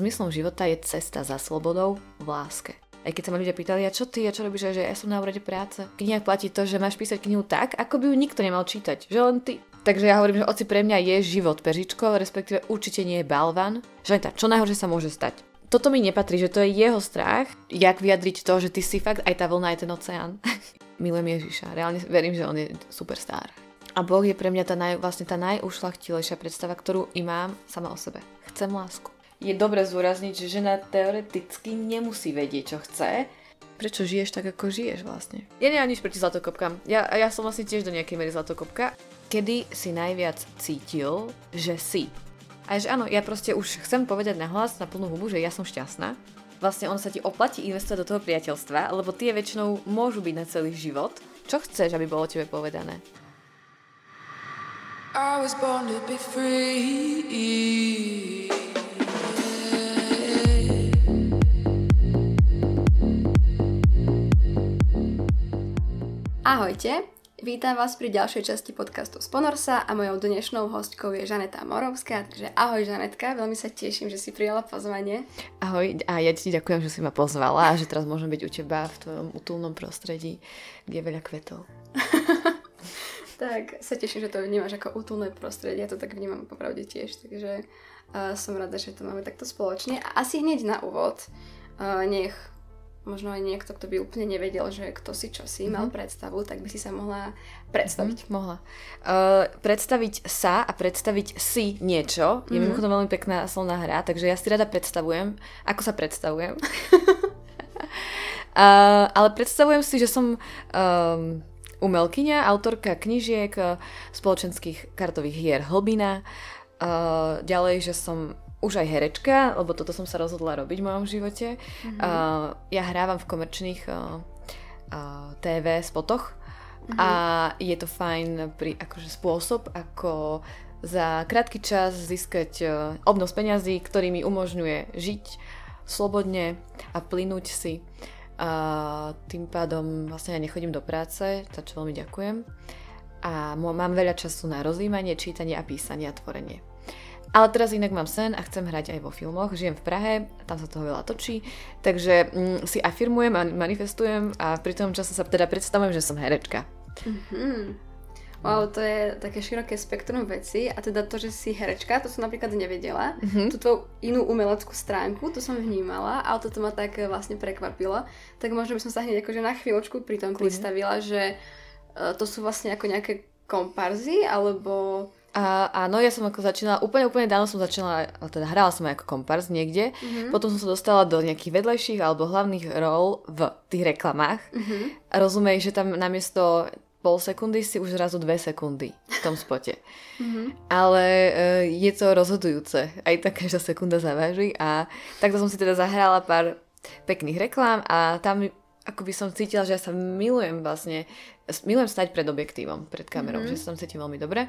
zmyslom života je cesta za slobodou v láske. Aj keď sa ma ľudia pýtali, a čo ty, a čo robíš, že ja som na úrade práce. Kniha platí to, že máš písať knihu tak, ako by ju nikto nemal čítať, že len ty. Takže ja hovorím, že oci pre mňa je život pežičko, respektíve určite nie je balvan. Že tá, čo najhoršie sa môže stať. Toto mi nepatrí, že to je jeho strach, jak vyjadriť to, že ty si fakt aj tá vlna, aj ten oceán. Milujem Ježiša, reálne verím, že on je superstar. A Boh je pre mňa tá, naj, vlastne tá najušlachtilejšia predstava, ktorú i mám sama o sebe. Chcem lásku je dobre zúrazniť, že žena teoreticky nemusí vedieť, čo chce. Prečo žiješ tak, ako žiješ vlastne? Ja nemám nič proti zlatokopkám. Ja, ja som vlastne tiež do nejakej miery zlatokopka. Kedy si najviac cítil, že si? A že áno, ja proste už chcem povedať na hlas, na plnú hubu, že ja som šťastná. Vlastne on sa ti oplatí investovať do toho priateľstva, lebo tie väčšinou môžu byť na celý život. Čo chceš, aby bolo tebe povedané? I was born to be free. Ahojte, vítam vás pri ďalšej časti podcastu Sponorsa a mojou dnešnou hostkou je Žaneta Morovská, takže ahoj Žanetka, veľmi sa teším, že si prijala pozvanie. Ahoj a ja ti ďakujem, že si ma pozvala a že teraz môžem byť u teba v tvojom útulnom prostredí, kde je veľa kvetov. tak sa teším, že to vnímaš ako útulné prostredie, ja to tak vnímam popravde tiež, takže uh, som rada, že to máme takto spoločne. A asi hneď na úvod, uh, nech možno aj niekto, kto by úplne nevedel, že kto si čo si, mm-hmm. mal mhm. predstavu, tak by si sa mohla predstaviť. Mm-hmm, mohla. Uh, predstaviť sa a predstaviť si niečo je mm-hmm. mimochodom veľmi pekná slovná hra, takže ja si rada predstavujem, ako sa predstavujem. uh, ale predstavujem si, že som um, umelkyňa, autorka knižiek, spoločenských kartových hier Hlbina, uh, ďalej, že som už aj herečka, lebo toto som sa rozhodla robiť v mojom živote. Mm-hmm. Uh, ja hrávam v komerčných uh, uh, TV spotoch mm-hmm. a je to fajn pri, akože spôsob, ako za krátky čas získať uh, obnos peňazí, ktorý mi umožňuje žiť slobodne a plynúť si. A tým pádom vlastne ja nechodím do práce, za čo veľmi ďakujem. A mám veľa času na rozjímanie, čítanie a písanie a tvorenie. Ale teraz inak mám sen a chcem hrať aj vo filmoch. Žijem v Prahe, tam sa toho veľa točí, takže mm, si afirmujem a manifestujem a pri tom čase sa teda predstavujem, že som herečka. Mm-hmm. Wow, to je také široké spektrum veci a teda to, že si herečka, to som napríklad nevedela. Mm-hmm. Tú inú umeleckú stránku, to som vnímala, ale toto ma tak vlastne prekvapilo. Tak možno by som sa hneď akože na chvíľočku pri tom predstavila, že uh, to sú vlastne ako nejaké komparzy, alebo a áno, ja som ako začínala, úplne, úplne dávno som začínala, teda hrala som aj ako kompars niekde, mm-hmm. potom som sa dostala do nejakých vedlejších alebo hlavných rol v tých reklamách. Mm-hmm. A rozumej, že tam namiesto pol sekundy si už zrazu dve sekundy v tom spote. Mm-hmm. Ale e, je to rozhodujúce, aj tá každá sekunda zaváži a takto som si teda zahrala pár pekných reklám a tam ako by som cítila, že ja sa milujem vlastne, milujem stať pred objektívom, pred kamerou, mm-hmm. že sa tam cítim veľmi dobre.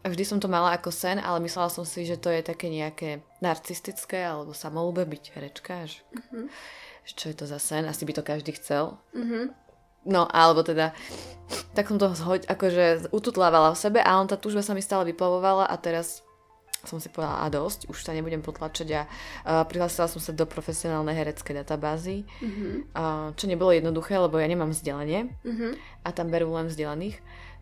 A vždy som to mala ako sen, ale myslela som si, že to je také nejaké narcistické alebo samolúbe byť herečka. Že, mm-hmm. čo je to za sen? Asi by to každý chcel. Mm-hmm. No, alebo teda, tak som to hoď, akože ututlávala v sebe a on tá túžba sa mi stále vyplavovala a teraz som si povedala, a dosť, už sa nebudem potlačať a uh, prihlásila som sa do profesionálnej hereckej databázy, mm-hmm. uh, čo nebolo jednoduché, lebo ja nemám vzdelanie mm-hmm. a tam berú len vzdelaných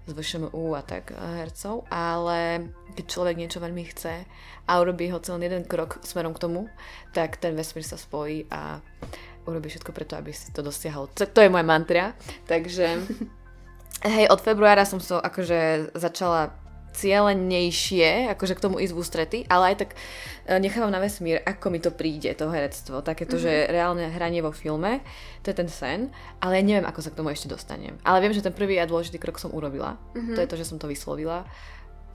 z VŠMU a tak hercov, ale keď človek niečo veľmi chce a urobí ho celý jeden krok smerom k tomu, tak ten vesmír sa spojí a urobí všetko preto, aby si to dosiahol. To, je moja mantra, takže hej, od februára som so akože začala cieľenejšie, akože k tomu ísť v ústrety, ale aj tak e, nechávam na vesmír, ako mi to príde, to herectvo. Takéto, mm-hmm. že reálne hranie vo filme, to je ten sen, ale ja neviem, ako sa k tomu ešte dostanem. Ale viem, že ten prvý a dôležitý krok som urobila. Mm-hmm. To je to, že som to vyslovila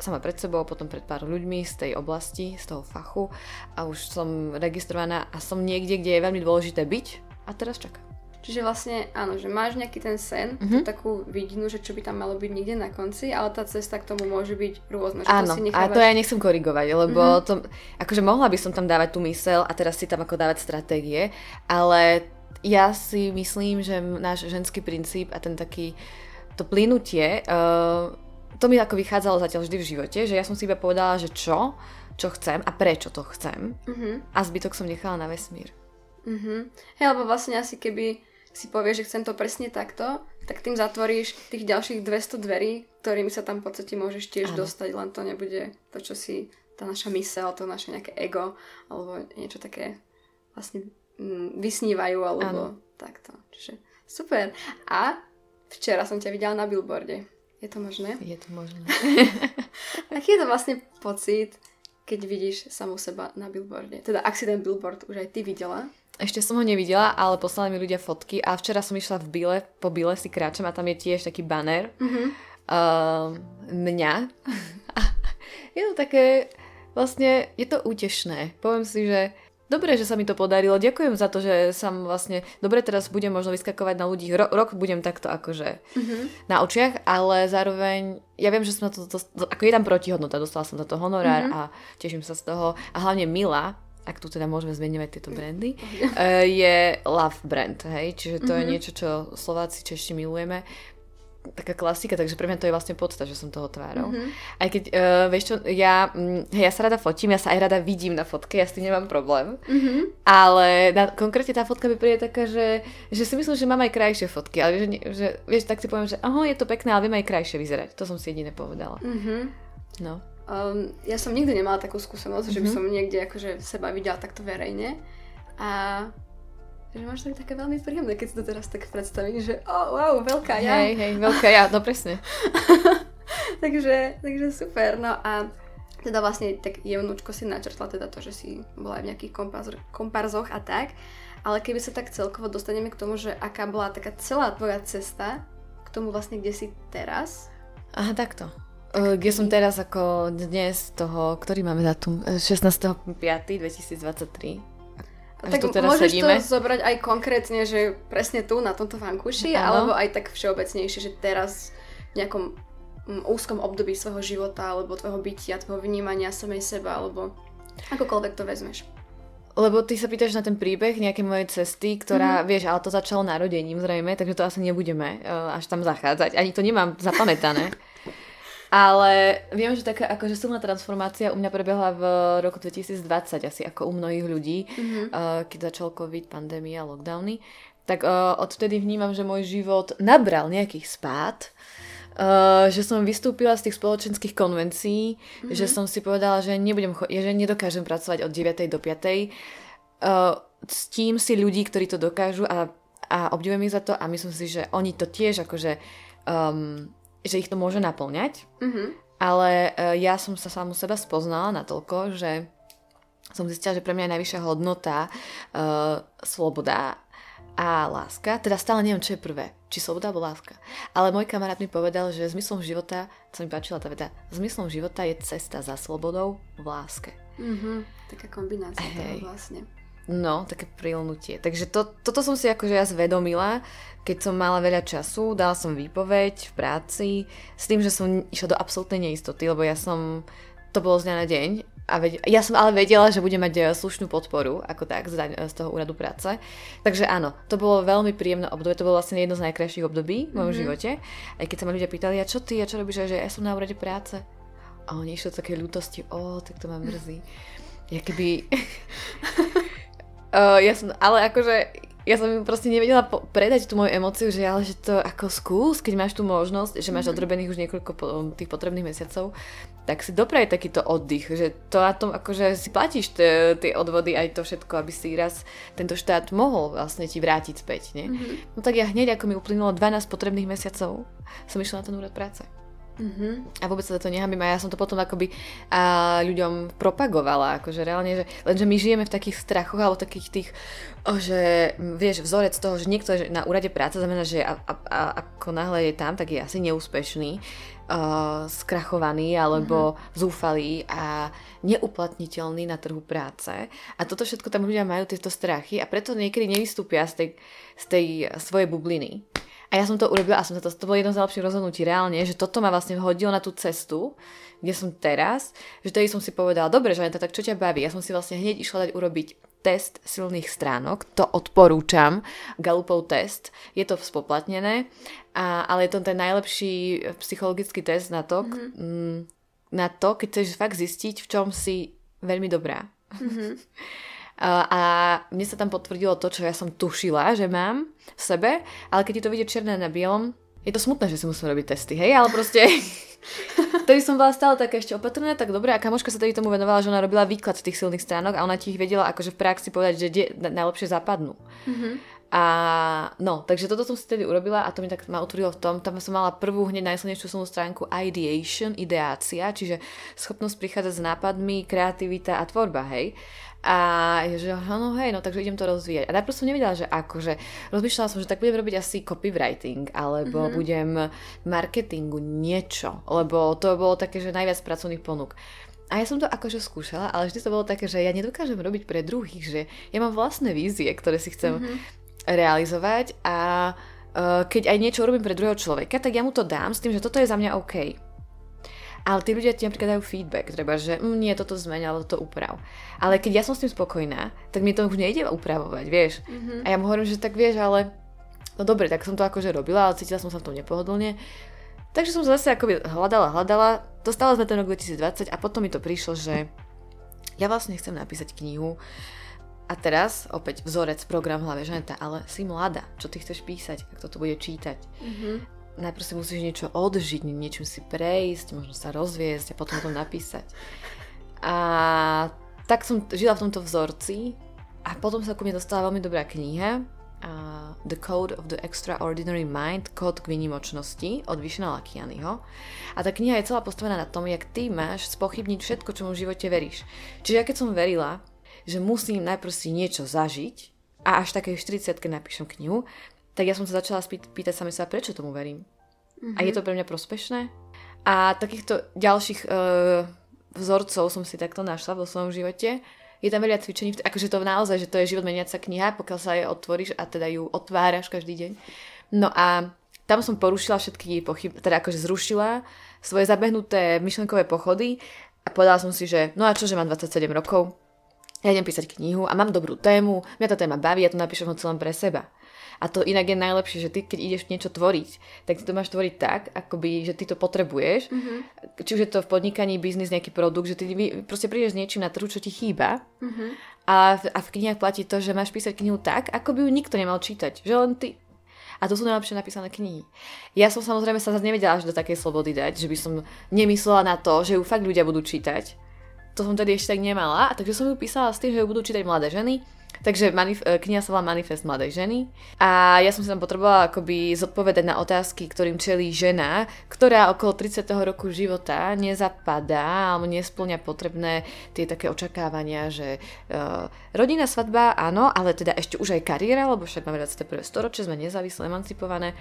sama pred sebou, potom pred pár ľuďmi z tej oblasti, z toho fachu a už som registrovaná a som niekde, kde je veľmi dôležité byť a teraz čakám. Čiže vlastne áno, že máš nejaký ten sen, mm-hmm. takú vidinu, že čo by tam malo byť niekde na konci, ale tá cesta k tomu môže byť rôzna. áno, to si nechávaš... a to ja nechcem korigovať, lebo mm-hmm. to, akože mohla by som tam dávať tú mysel a teraz si tam ako dávať stratégie, ale ja si myslím, že náš ženský princíp a ten taký, to plynutie, uh, to mi ako vychádzalo zatiaľ vždy v živote, že ja som si iba povedala, že čo, čo chcem a prečo to chcem. Mhm. A zbytok som nechala na vesmír. Mhm. Hej, lebo vlastne asi keby si povieš, že chcem to presne takto, tak tým zatvoríš tých ďalších 200 dverí, ktorými sa tam v podstate môžeš tiež Áno. dostať, len to nebude to, čo si tá naša mysel, to naše nejaké ego, alebo niečo také vlastne mm, vysnívajú, alebo takto. Čiže super. A včera som ťa videla na billboarde. Je to možné? Je to možné. Aký je to vlastne pocit, keď vidíš samú seba na billboarde? Teda, ak si ten billboard už aj ty videla. Ešte som ho nevidela, ale poslali mi ľudia fotky a včera som išla v Bile, po Bile si kráčam a tam je tiež taký banner Mhm. uh, mňa. Je to také, vlastne je to útešné. Poviem si, že dobre, že sa mi to podarilo. Ďakujem za to, že som vlastne, dobre teraz budem možno vyskakovať na ľudí. Ro- rok budem takto akože Mhm. na očiach, ale zároveň ja viem, že som na to, to, to ako je tam protihodnota, dostala som za to honorár Mhm. a teším sa z toho. A hlavne Mila, ak tu teda môžeme zmenovať tieto brandy, eh, je love brand, hej, čiže to je Mhm. niečo, čo Slováci Češi milujeme. Taká klasika, takže pre mňa to je vlastne podsta, že som toho tvárou. Mhm. Aj keď, uh, vieš čo, ja, mm, hej, ja sa rada fotím, ja sa aj rada vidím na fotke, ja s tým nemám problém. Mhm. Ale na, konkrétne tá fotka mi príde taká, že, že si myslím, že mám aj krajšie fotky, ale že, že vieš, tak si poviem, že aha, je to pekné, ale viem aj krajšie vyzerať. To som si jediné povedala. Mhm. No. Um, ja som nikdy nemala takú skúsenosť, že by Mhm. som niekde akože seba videla takto verejne. A že máš byť také veľmi príjemné, keď si to teraz tak predstavím, že oh, wow, veľká ja. Hej, hej, veľká ja, no presne. takže, takže super. No a teda vlastne tak jemnúčko si načrtla teda to, že si bola aj v nejakých kompaz- komparzoch a tak. Ale keby sa tak celkovo dostaneme k tomu, že aká bola taká celá tvoja cesta k tomu vlastne, kde si teraz. Aha, takto. Uh, kde som teraz ako dnes toho, ktorý máme datum? Eh, 16.5.2023. Tak tu teraz môžeš sedíme. to zobrať aj konkrétne, že presne tu, na tomto vankuši, Áno. alebo aj tak všeobecnejšie, že teraz v nejakom mm, úzkom období svojho života, alebo tvojho bytia, tvojho vnímania samej seba, alebo akokoľvek to vezmeš. Lebo ty sa pýtaš na ten príbeh nejakej mojej cesty, ktorá, Mhm. mm-hmm. vieš, ale to začalo narodením zrejme, takže to asi nebudeme uh, až tam zachádzať. Ani to nemám zapamätané. Ale viem, že taká akože silná transformácia u mňa prebehla v roku 2020, asi ako u mnohých ľudí, Mhm. uh, keď začal COVID, pandémia, lockdowny. Tak uh, odvtedy vnímam, že môj život nabral nejakých spád, Uh, že som vystúpila z tých spoločenských konvencií, mm-hmm. že som si povedala, že nebudem cho- že nedokážem pracovať od 9. do 5. Uh, ctím si ľudí, ktorí to dokážu a, a obdivujem ich za to a myslím si, že oni to tiež akože um, že ich to môže naplňať, Mhm. ale uh, ja som sa samu seba spoznala natoľko, že som zistila, že pre mňa je najvyššia hodnota uh, sloboda a láska. Teda stále neviem, čo je prvé. Či sloboda alebo láska. Ale môj kamarát mi povedal, že zmyslom života, co mi páčila tá veta, zmyslom života je cesta za slobodou v láske. Mhm. Taká kombinácia Hej. toho vlastne. No, také prilnutie. Takže to, toto som si akože ja zvedomila, keď som mala veľa času, dala som výpoveď v práci s tým, že som išla do absolútnej neistoty, lebo ja som, to bolo z dňa na deň, a ved- ja som ale vedela, že budem mať e, slušnú podporu, ako tak, z, daň- z toho úradu práce. Takže áno, to bolo veľmi príjemné obdobie, to bolo vlastne jedno z najkrajších období v mojom Mhm. živote. Aj keď sa ma ľudia pýtali, a čo ty, a čo robíš, a že ja som na úrade práce. A oni išli také ľútosti, o, tak to ma mrzí. Ja keby... Uh, ja som, ale akože, ja som im proste nevedela po- predať tú moju emociu, že ale že to ako skús, keď máš tú možnosť, že máš Mhm. odrobených už niekoľko po, tých potrebných mesiacov, tak si dopraj takýto oddych, že to na tom akože si platíš tie, tie odvody aj to všetko, aby si raz tento štát mohol vlastne ti vrátiť späť, nie? Mhm. No tak ja hneď, ako mi uplynulo 12 potrebných mesiacov, som išla na ten úrad práce. Mhm. A vôbec sa za to nehambím a ja som to potom akoby a, ľuďom propagovala, akože reálne, že, lenže my žijeme v takých strachoch alebo takých tých, o, že vieš, vzorec toho, že niekto je na úrade práce znamená, že a, a, a, ako náhle je tam, tak je asi neúspešný, uh, skrachovaný alebo mm-hmm. zúfalý a neuplatniteľný na trhu práce. A toto všetko tam ľudia majú, tieto strachy a preto niekedy nevystúpia z tej, z tej svojej bubliny. A ja som to urobila a som sa to, to bolo jedno z najlepších rozhodnutí reálne, že toto ma vlastne hodilo na tú cestu, kde som teraz, že tedy som si povedala, dobre, Žaneta, tak čo ťa baví? Ja som si vlastne hneď išla dať urobiť test silných stránok, to odporúčam, Galupov test, je to spoplatnené, a, ale je to ten najlepší psychologický test na to, mm-hmm. na to, keď chceš fakt zistiť, v čom si veľmi dobrá. Mm-hmm. A mne sa tam potvrdilo to, čo ja som tušila, že mám v sebe, ale keď ti to vidie černé na bielom, je to smutné, že si musím robiť testy, hej, ale proste to by som bola stále taká ešte opatrná, tak dobre. A kamoška sa tedy tomu venovala, že ona robila výklad tých silných stránok a ona ti ich vedela akože v praxi povedať, že kde najlepšie zapadnú. Mm-hmm. A no, takže toto som si tedy urobila a to mi tak ma otvorilo v tom, tam som mala prvú hneď najsilnejšiu silnú stránku ideation, ideácia, čiže schopnosť prichádzať s nápadmi, kreativita a tvorba, hej. A je, že no hej, no takže idem to rozvíjať. A najprv som nevedela, že ako, že rozmýšľala som, že tak budem robiť asi copywriting, alebo mm-hmm. budem marketingu niečo, lebo to bolo také, že najviac pracovných ponúk. A ja som to akože skúšala, ale vždy to bolo také, že ja nedokážem robiť pre druhých, že ja mám vlastné vízie, ktoré si chcem mm-hmm realizovať a uh, keď aj niečo urobím pre druhého človeka, tak ja mu to dám s tým, že toto je za mňa OK. Ale tí ľudia ti napríklad dajú feedback, treba, že mm, nie, toto zmenia, ale toto uprav. Ale keď ja som s tým spokojná, tak mi to už nejde upravovať, vieš. Mm-hmm. A ja mu hovorím, že tak vieš, ale no dobre, tak som to akože robila, ale cítila som sa v tom nepohodlne. Takže som zase akoby hľadala, hľadala, dostala sme ten rok 2020 a potom mi to prišlo, že ja vlastne chcem napísať knihu, a teraz opäť vzorec, program v hlave Žaneta, ale si mladá, čo ty chceš písať, ak toto bude čítať. Mm-hmm. Najprv si musíš niečo odžiť, niečím si prejsť, možno sa rozviesť a potom to napísať. A tak som žila v tomto vzorci a potom sa ku mne dostala veľmi dobrá kniha uh, The Code of the Extraordinary Mind, Kód k výnimočnosti od Vishna Lakianyho. A tá kniha je celá postavená na tom, jak ty máš spochybniť všetko, čomu v živote veríš. Čiže ja keď som verila, že musím najprv si niečo zažiť a až také 40 napíšem knihu, tak ja som sa začala spýt, pýtať sami sa, prečo tomu verím. Mm-hmm. A je mhm. to pre mňa prospešné? A takýchto ďalších uh, vzorcov som si takto našla vo svojom živote. Je tam veľa cvičení, akože to naozaj, že to je život meniaca kniha, pokiaľ sa jej otvoríš a teda ju otváraš každý deň. No a tam som porušila všetky pochyb, teda akože zrušila svoje zabehnuté myšlenkové pochody a povedala som si, že no a čo, že mám 27 rokov, ja idem písať knihu a mám dobrú tému, mňa tá téma baví, ja to napíšem ho celom pre seba. A to inak je najlepšie, že ty keď ideš niečo tvoriť, tak ty to máš tvoriť tak, akoby, že ty to potrebuješ. Mm-hmm. Či už je to v podnikaní, biznis, nejaký produkt, že ty proste prídeš s niečím na trhu, čo ti chýba. Mm-hmm. A, v, a v knihách platí to, že máš písať knihu tak, ako by ju nikto nemal čítať. Že len ty. A to sú najlepšie napísané knihy. Ja som samozrejme sa zase nevedela až do takej slobody dať, že by som nemyslela na to, že ju fakt ľudia budú čítať to som tedy ešte tak nemala, takže som ju písala s tým, že ju budú čítať mladé ženy. Takže manif- e, kniha sa volá Manifest mladej ženy a ja som si tam potrebovala akoby zodpovedať na otázky, ktorým čelí žena, ktorá okolo 30. roku života nezapadá alebo nesplňa potrebné tie také očakávania, že uh, rodina, svadba, áno, ale teda ešte už aj kariéra, lebo však máme 21. storočie, sme nezávislé, emancipované.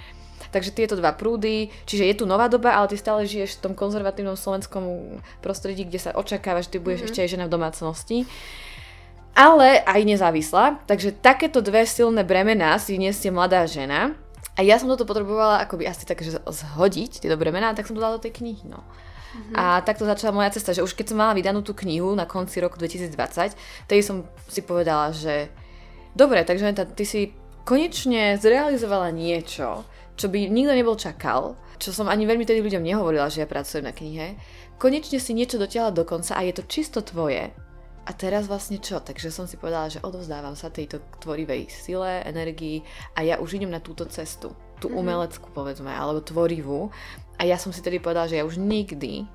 Takže tieto dva prúdy, čiže je tu nová doba, ale ty stále žiješ v tom konzervatívnom slovenskom prostredí, kde sa očakáva, že ty budeš mm-hmm. ešte aj žena v domácnosti. Ale aj nezávislá, takže takéto dve silné bremená si nesie mladá žena. A ja som toto potrebovala akoby asi tak, že zhodiť tieto bremená, tak som to dala do tej knihy, no. Mm-hmm. A takto začala moja cesta, že už keď som mala vydanú tú knihu na konci roku 2020, tedy som si povedala, že dobre, takže ty si konečne zrealizovala niečo, čo by nikto nebol čakal, čo som ani veľmi tedy ľuďom nehovorila, že ja pracujem na knihe. Konečne si niečo dotiahla do konca a je to čisto tvoje. A teraz vlastne čo? Takže som si povedala, že odovzdávam sa tejto tvorivej sile, energii a ja už idem na túto cestu. Tú mm-hmm. umeleckú, povedzme, alebo tvorivú. A ja som si tedy povedala, že ja už nikdy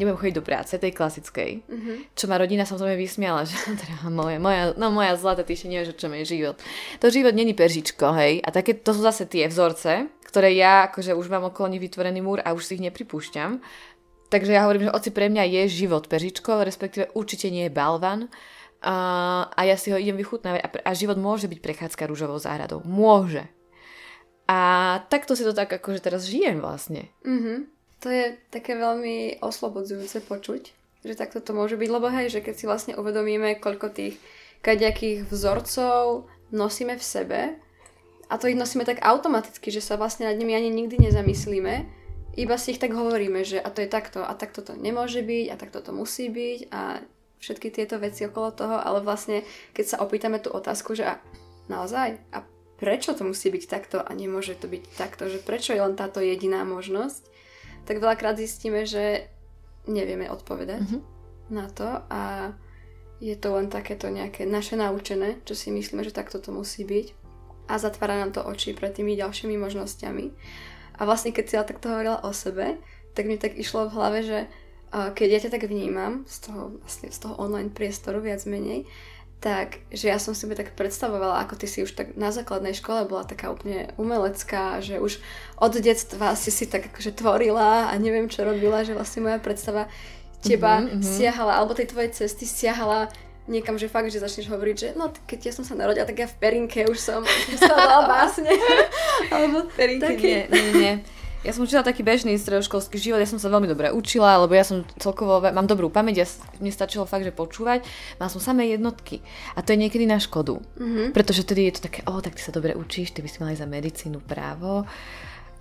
nebudem chodiť do práce, tej klasickej. Mm-hmm. Čo ma rodina samozrejme vysmiala, že teda moja, moja, no moja zlatá, ty nie že čo je život. To život není peržičko, hej. A také, to sú zase tie vzorce, ktoré ja akože už mám okolo nich vytvorený múr a už si ich nepripúšťam. Takže ja hovorím, že oci pre mňa je život pežičko, respektíve určite nie je balvan. A, a ja si ho idem vychutnávať a, a život môže byť prechádzka rúžovou záhradou. Môže. A takto si to tak akože teraz žijem vlastne. Mm-hmm. To je také veľmi oslobodzujúce počuť, že takto to môže byť, lebo hej, že keď si vlastne uvedomíme, koľko tých kaďakých vzorcov nosíme v sebe a to ich nosíme tak automaticky, že sa vlastne nad nimi ani nikdy nezamyslíme, iba si ich tak hovoríme, že a to je takto a takto to nemôže byť a takto to musí byť a všetky tieto veci okolo toho, ale vlastne keď sa opýtame tú otázku, že a naozaj a prečo to musí byť takto a nemôže to byť takto, že prečo je len táto jediná možnosť, tak veľakrát zistíme, že nevieme odpovedať mm-hmm. na to a je to len takéto nejaké naše naučené, čo si myslíme, že takto to musí byť a zatvára nám to oči pred tými ďalšími možnosťami. A vlastne keď si ja takto hovorila o sebe, tak mi tak išlo v hlave, že keď ja ťa tak vnímam z toho, vlastne z toho online priestoru viac menej, tak, že ja som si tak predstavovala, ako ty si už tak na základnej škole bola taká úplne umelecká, že už od detstva si si tak akože tvorila a neviem čo robila, že vlastne moja predstava teba mm-hmm, siahala, alebo tej tvojej cesty siahala niekam, že fakt, že začneš hovoriť, že no keď ja som sa narodila, tak ja v Perinke už som skladala básne. alebo Perinke také... nie, nie, nie. Ja som učila taký bežný stredoškolský život, ja som sa veľmi dobre učila, lebo ja som celkovo, mám dobrú pamäť, ja, mne stačilo fakt, že počúvať, mal som samé jednotky. A to je niekedy na škodu. Mm-hmm. Pretože tedy je to také, o, tak ty sa dobre učíš, ty by si mala aj za medicínu, právo.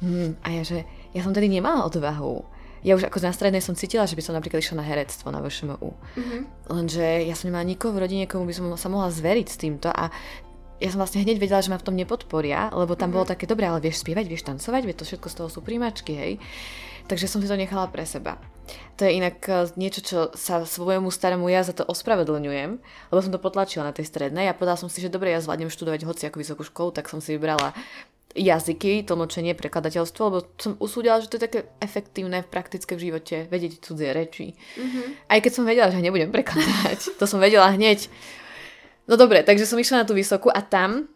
Hm, a ja, že ja som tedy nemala odvahu. Ja už ako na strednej som cítila, že by som napríklad išla na herectvo na VŠMU. Mm-hmm. Lenže ja som nemala nikoho v rodine, komu by som sa mohla zveriť s týmto a ja som vlastne hneď vedela, že ma v tom nepodporia, lebo tam mm-hmm. bolo také dobré, ale vieš spievať, vieš tancovať, vieš to všetko z toho sú príjmačky, hej. Takže som si to nechala pre seba. To je inak e, niečo, čo sa svojemu starému ja za to ospravedlňujem, lebo som to potlačila na tej strednej a povedala som si, že dobre, ja zvládnem študovať hoci ako vysokú školu, tak som si vybrala jazyky, tlmočenie, prekladateľstvo, lebo som usúdila, že to je také efektívne, praktické v živote, vedieť cudzie reči. Mm-hmm. Aj keď som vedela, že nebudem prekladať, to som vedela hneď. No dobre, takže som išla na tú vysokú a tam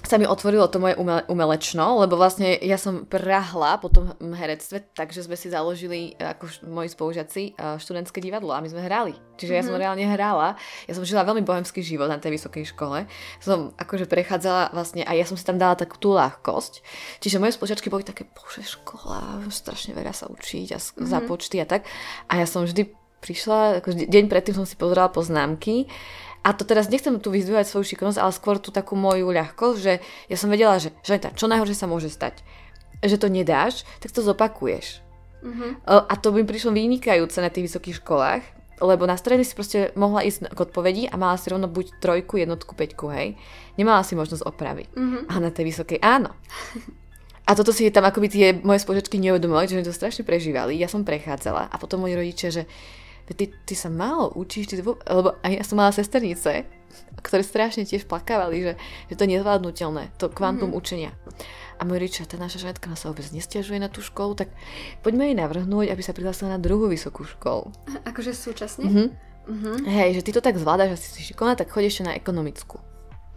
sa mi otvorilo to moje umele, umelečno, lebo vlastne ja som prahla po tom herectve, takže sme si založili ako moji spolužiaci študentské divadlo a my sme hrali. Čiže mm-hmm. ja som mhm. reálne hrala, ja som žila veľmi bohemský život na tej vysokej škole. Som akože prechádzala vlastne a ja som si tam dala takú tú ľahkosť. Čiže moje spolužiačky boli také, bože, škola, strašne veľa sa učiť a mm-hmm. za počty a tak. A ja som vždy prišla, ako deň predtým som si pozerala poznámky a to teraz nechcem tu vyzdvíhať svoju šikovnosť, ale skôr tú takú moju ľahkosť, že ja som vedela, že Žaneta, čo najhoršie sa môže stať? Že to nedáš, tak to zopakuješ. Uh-huh. A to by prišlo vynikajúce na tých vysokých školách, lebo na strednej si proste mohla ísť k odpovedi a mala si rovno buď trojku, jednotku, peťku, hej. Nemala si možnosť opraviť. Uh-huh. A na tej vysokej áno. A toto si tam akoby tie moje spoločečky neuvedomovali, že mi to strašne prežívali. Ja som prechádzala a potom moji rodičia, že ty, ty sa málo učíš, ty lebo aj ja som mala sesternice, ktoré strašne tiež plakávali, že, že to je nezvládnutelné, to kvantum mm-hmm. učenia. A môj riča, tá naša ženetka sa vôbec nestiažuje na tú školu, tak poďme jej navrhnúť, aby sa prihlásila na druhú vysokú školu. Akože súčasne? Mm-hmm. Mm-hmm. Hej, že ty to tak zvládaš, že si šikovná, tak chodíš na ekonomickú.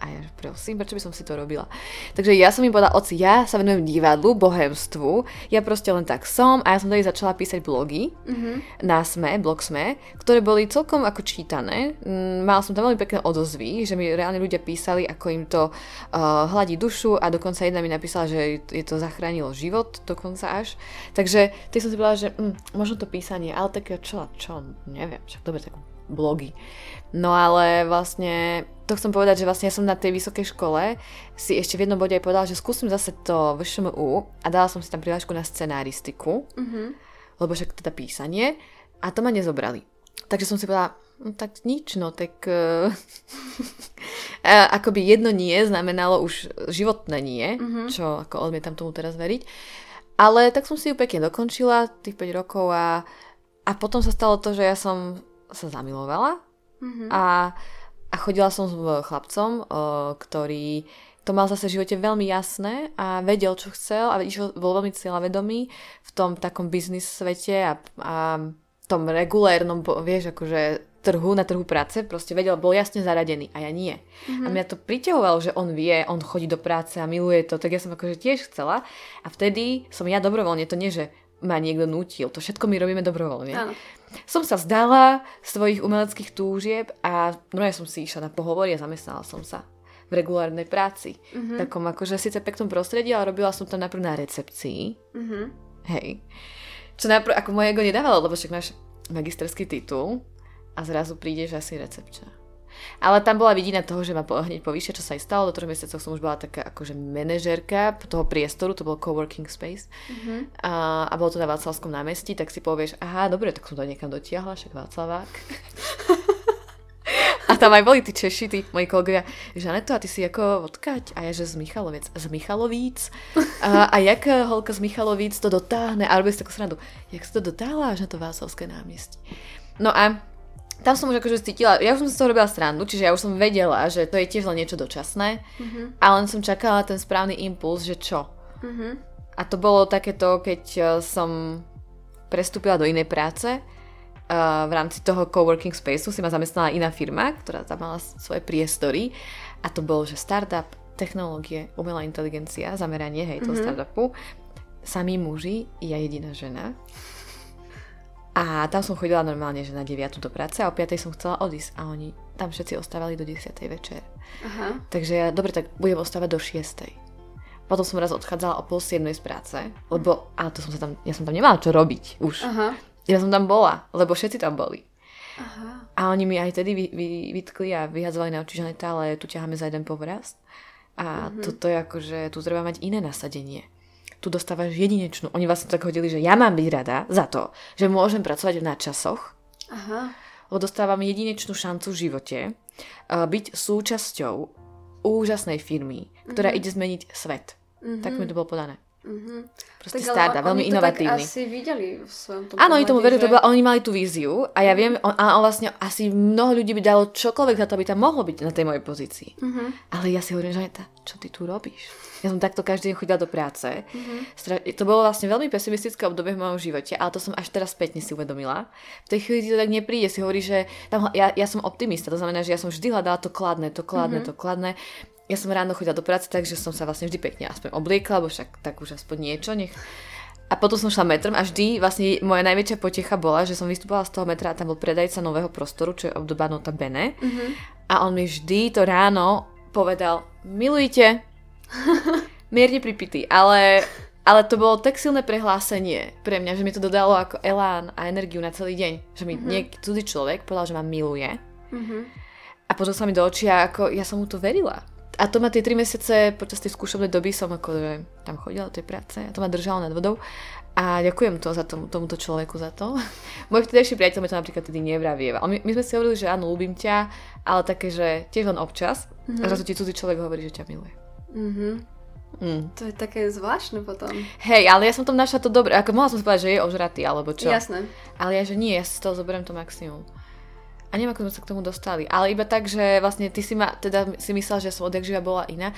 A ja prosím, prečo by som si to robila? Takže ja som im povedala, oci, ja sa venujem divadlu, bohemstvu, ja proste len tak som a ja som tady začala písať blogy mm-hmm. na SME, blog SME, ktoré boli celkom ako čítané. Mm, mala som tam veľmi pekné odozvy, že mi reálne ľudia písali, ako im to uh, hladí dušu a dokonca jedna mi napísala, že je to zachránilo život, dokonca až. Takže ty som si povedala, že mm, možno to písanie, ale také čo, čo, neviem, však dobre, tak blogy. No ale vlastne, to chcem povedať, že vlastne ja som na tej vysokej škole si ešte v jednom bode aj povedala, že skúsim zase to VŠMU a dala som si tam prihlášku na scenáristiku, mm-hmm. lebo však teda písanie a to ma nezobrali. Takže som si povedala, no, tak nič, no tak uh, akoby jedno nie znamenalo už životné nie, mm-hmm. čo ako odmietam tomu teraz veriť. Ale tak som si ju pekne dokončila, tých 5 rokov a, a potom sa stalo to, že ja som sa zamilovala mm-hmm. a, a chodila som s chlapcom, o, ktorý to mal zase v živote veľmi jasné a vedel, čo chcel a išiel, bol veľmi cieľavedomý v tom takom biznis svete a, a tom regulérnom, vieš, akože trhu, na trhu práce, proste vedel, bol jasne zaradený a ja nie. Mm-hmm. A mňa to priťahovalo, že on vie, on chodí do práce a miluje to, tak ja som akože tiež chcela a vtedy som ja dobrovoľne, to nie, že ma niekto nutil, to všetko my robíme dobrovoľne. Áno som sa vzdala svojich umeleckých túžieb a no ja som si išla na pohovory a zamestnala som sa v regulárnej práci. Mm-hmm. Takom akože síce peknom prostredí, ale robila som tam najprv na recepcii. Mm-hmm. Hej. Čo najprv, ako moje ego nedávalo, lebo však máš magisterský titul a zrazu prídeš asi recepčná. Ale tam bola vidina toho, že ma po, hneď povýšia, čo sa aj stalo. Do troch mesiacov som už bola taká akože manažerka toho priestoru, to bol coworking space. Mm-hmm. A, a bolo to na Václavskom námestí, tak si povieš, aha, dobre, tak som to niekam dotiahla, však Václavák. A tam aj boli tí Češi, tí moji kolegovia, Žaneto, a ty si ako odkať? A ja, že z Michaloviec. Z Michalovíc? A, a jak holka z Michalovíc to dotáhne? A robili si takú srandu. Jak si to dotáhla až na to Václavské námestie? No a tam som už akože cítila, ja už som z toho robila srandu, čiže ja už som vedela, že to je tiež len niečo dočasné, uh-huh. ale len som čakala ten správny impuls, že čo. Uh-huh. A to bolo takéto, keď eh, som prestúpila do inej práce, uh, v rámci toho coworking spaceu si ma zamestnala iná firma, ktorá tam mala svoje priestory a to bolo, že startup, technológie, umelá inteligencia, zameranie, hej, toho mm-hmm. startupu, samí muži, ja jediná žena. A tam som chodila normálne, že na 9 do práce a o 5 som chcela odísť a oni tam všetci ostávali do 10 večer. Aha. Takže ja, dobre, tak budem ostávať do 6. Potom som raz odchádzala o pol 7 z práce, lebo, ale to som sa tam, ja som tam nemala čo robiť už. Aha. Ja som tam bola, lebo všetci tam boli. Aha. A oni mi aj tedy vy, vy, vytkli a vyhadzovali na oči, že ale tu ťaháme za jeden povraz. A uh-huh. toto je ako, že tu treba mať iné nasadenie tu dostávaš jedinečnú. Oni vlastne tak hodili, že ja mám byť rada za to, že môžem pracovať v nadčasoch, Aha. lebo dostávam jedinečnú šancu v živote uh, byť súčasťou úžasnej firmy, ktorá mm-hmm. ide zmeniť svet. Mm-hmm. Tak mi to bolo podané. Mm-hmm. Proste tak, starda, veľmi inovatívny. asi videli v svojom tom Áno, oni tomu verili, že... to oni mali tú víziu a ja viem, on, a on vlastne asi mnoho ľudí by dalo čokoľvek za to, aby tam mohlo byť na tej mojej pozícii. Mm-hmm. Ale ja si hovorím, že čo ty tu robíš? Ja som takto každý deň chodila do práce. Mm-hmm. To bolo vlastne veľmi pesimistické obdobie v mojom živote, ale to som až teraz spätne si uvedomila. V tej chvíli ti to tak nepríde, si hovorí, že tam, ja, ja som optimista, to znamená, že ja som vždy hľadala to kladné, to kladné, mm-hmm. to kladné ja som ráno chodila do práce, takže som sa vlastne vždy pekne aspoň obliekla, lebo však tak už aspoň niečo, nech... A potom som šla metrom a vždy vlastne moja najväčšia potecha bola, že som vystúpala z toho metra a tam bol predajca nového prostoru, čo je obdoba Nota Bene. Mm-hmm. A on mi vždy to ráno povedal, milujte, mierne pripity, ale, ale to bolo tak silné prehlásenie pre mňa, že mi to dodalo ako elán a energiu na celý deň. Že mi mm-hmm. niek- cudzí človek povedal, že ma miluje. Mm-hmm. A pozrel sa mi do očí a ako ja som mu to verila a to ma tie 3 mesiace počas tej skúšobnej doby som že tam chodila do tej práce a to ma držalo nad vodou. A ďakujem to za tomu, tomuto človeku za to. Môj vtedajší priateľ mi to napríklad tedy nevravieval. My, my sme si hovorili, že áno, ľúbim ťa, ale také, že tiež len občas. Mm-hmm. Že ti cudzí človek hovorí, že ťa miluje. Mm-hmm. Mm. To je také zvláštne potom. Hej, ale ja som tam našla to dobre. Ako mohla som si povedať, že je ožratý, alebo čo. Jasné. Ale ja, že nie, ja si z toho zoberiem to maximum. A neviem, ako sme sa k tomu dostali. Ale iba tak, že vlastne ty si ma, teda si myslel, že som odjak živa bola iná,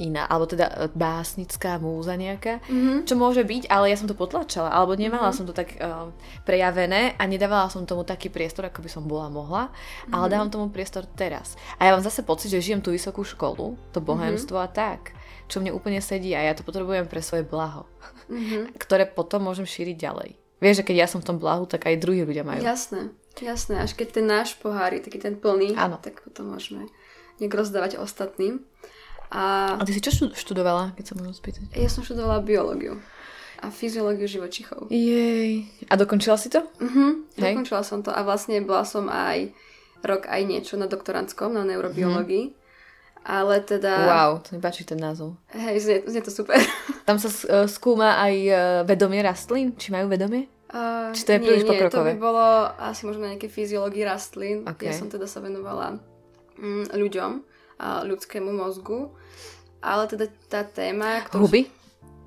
iná, alebo teda e, básnická múza nejaká, mm-hmm. čo môže byť, ale ja som to potlačala, alebo nemala mm-hmm. som to tak uh, prejavené a nedávala som tomu taký priestor, ako by som bola mohla, mm-hmm. ale dávam tomu priestor teraz. A ja mám zase pocit, že žijem tú vysokú školu, to bohemstvo mm-hmm. a tak, čo mne úplne sedí a ja to potrebujem pre svoje blaho, mm-hmm. ktoré potom môžem šíriť ďalej. Vieš, že keď ja som v tom blahu, tak aj druhí ľudia majú. Jasné. Jasné, až keď ten náš pohár je taký ten plný, ano. tak potom môžeme nejak rozdávať ostatným. A... a ty si čo študovala, keď sa môžem spýtať? Ja som študovala biológiu a fyziológiu živočichov. Jej. A dokončila si to? Mhm, Hej. dokončila som to a vlastne bola som aj rok aj niečo na doktorantskom, na neurobiológii. Mm. Ale teda... Wow, to mi páči ten názov. Hej, znie, znie to super. Tam sa uh, skúma aj uh, vedomie rastlín? Či majú vedomie? Uh, Či to je nie, príliš nie, pokrokové? to by bolo asi možno nejaké fyziológii rastlín. Okay. Ja som teda sa venovala mm, ľuďom a ľudskému mozgu. Ale teda tá téma... Ktorú... Huby?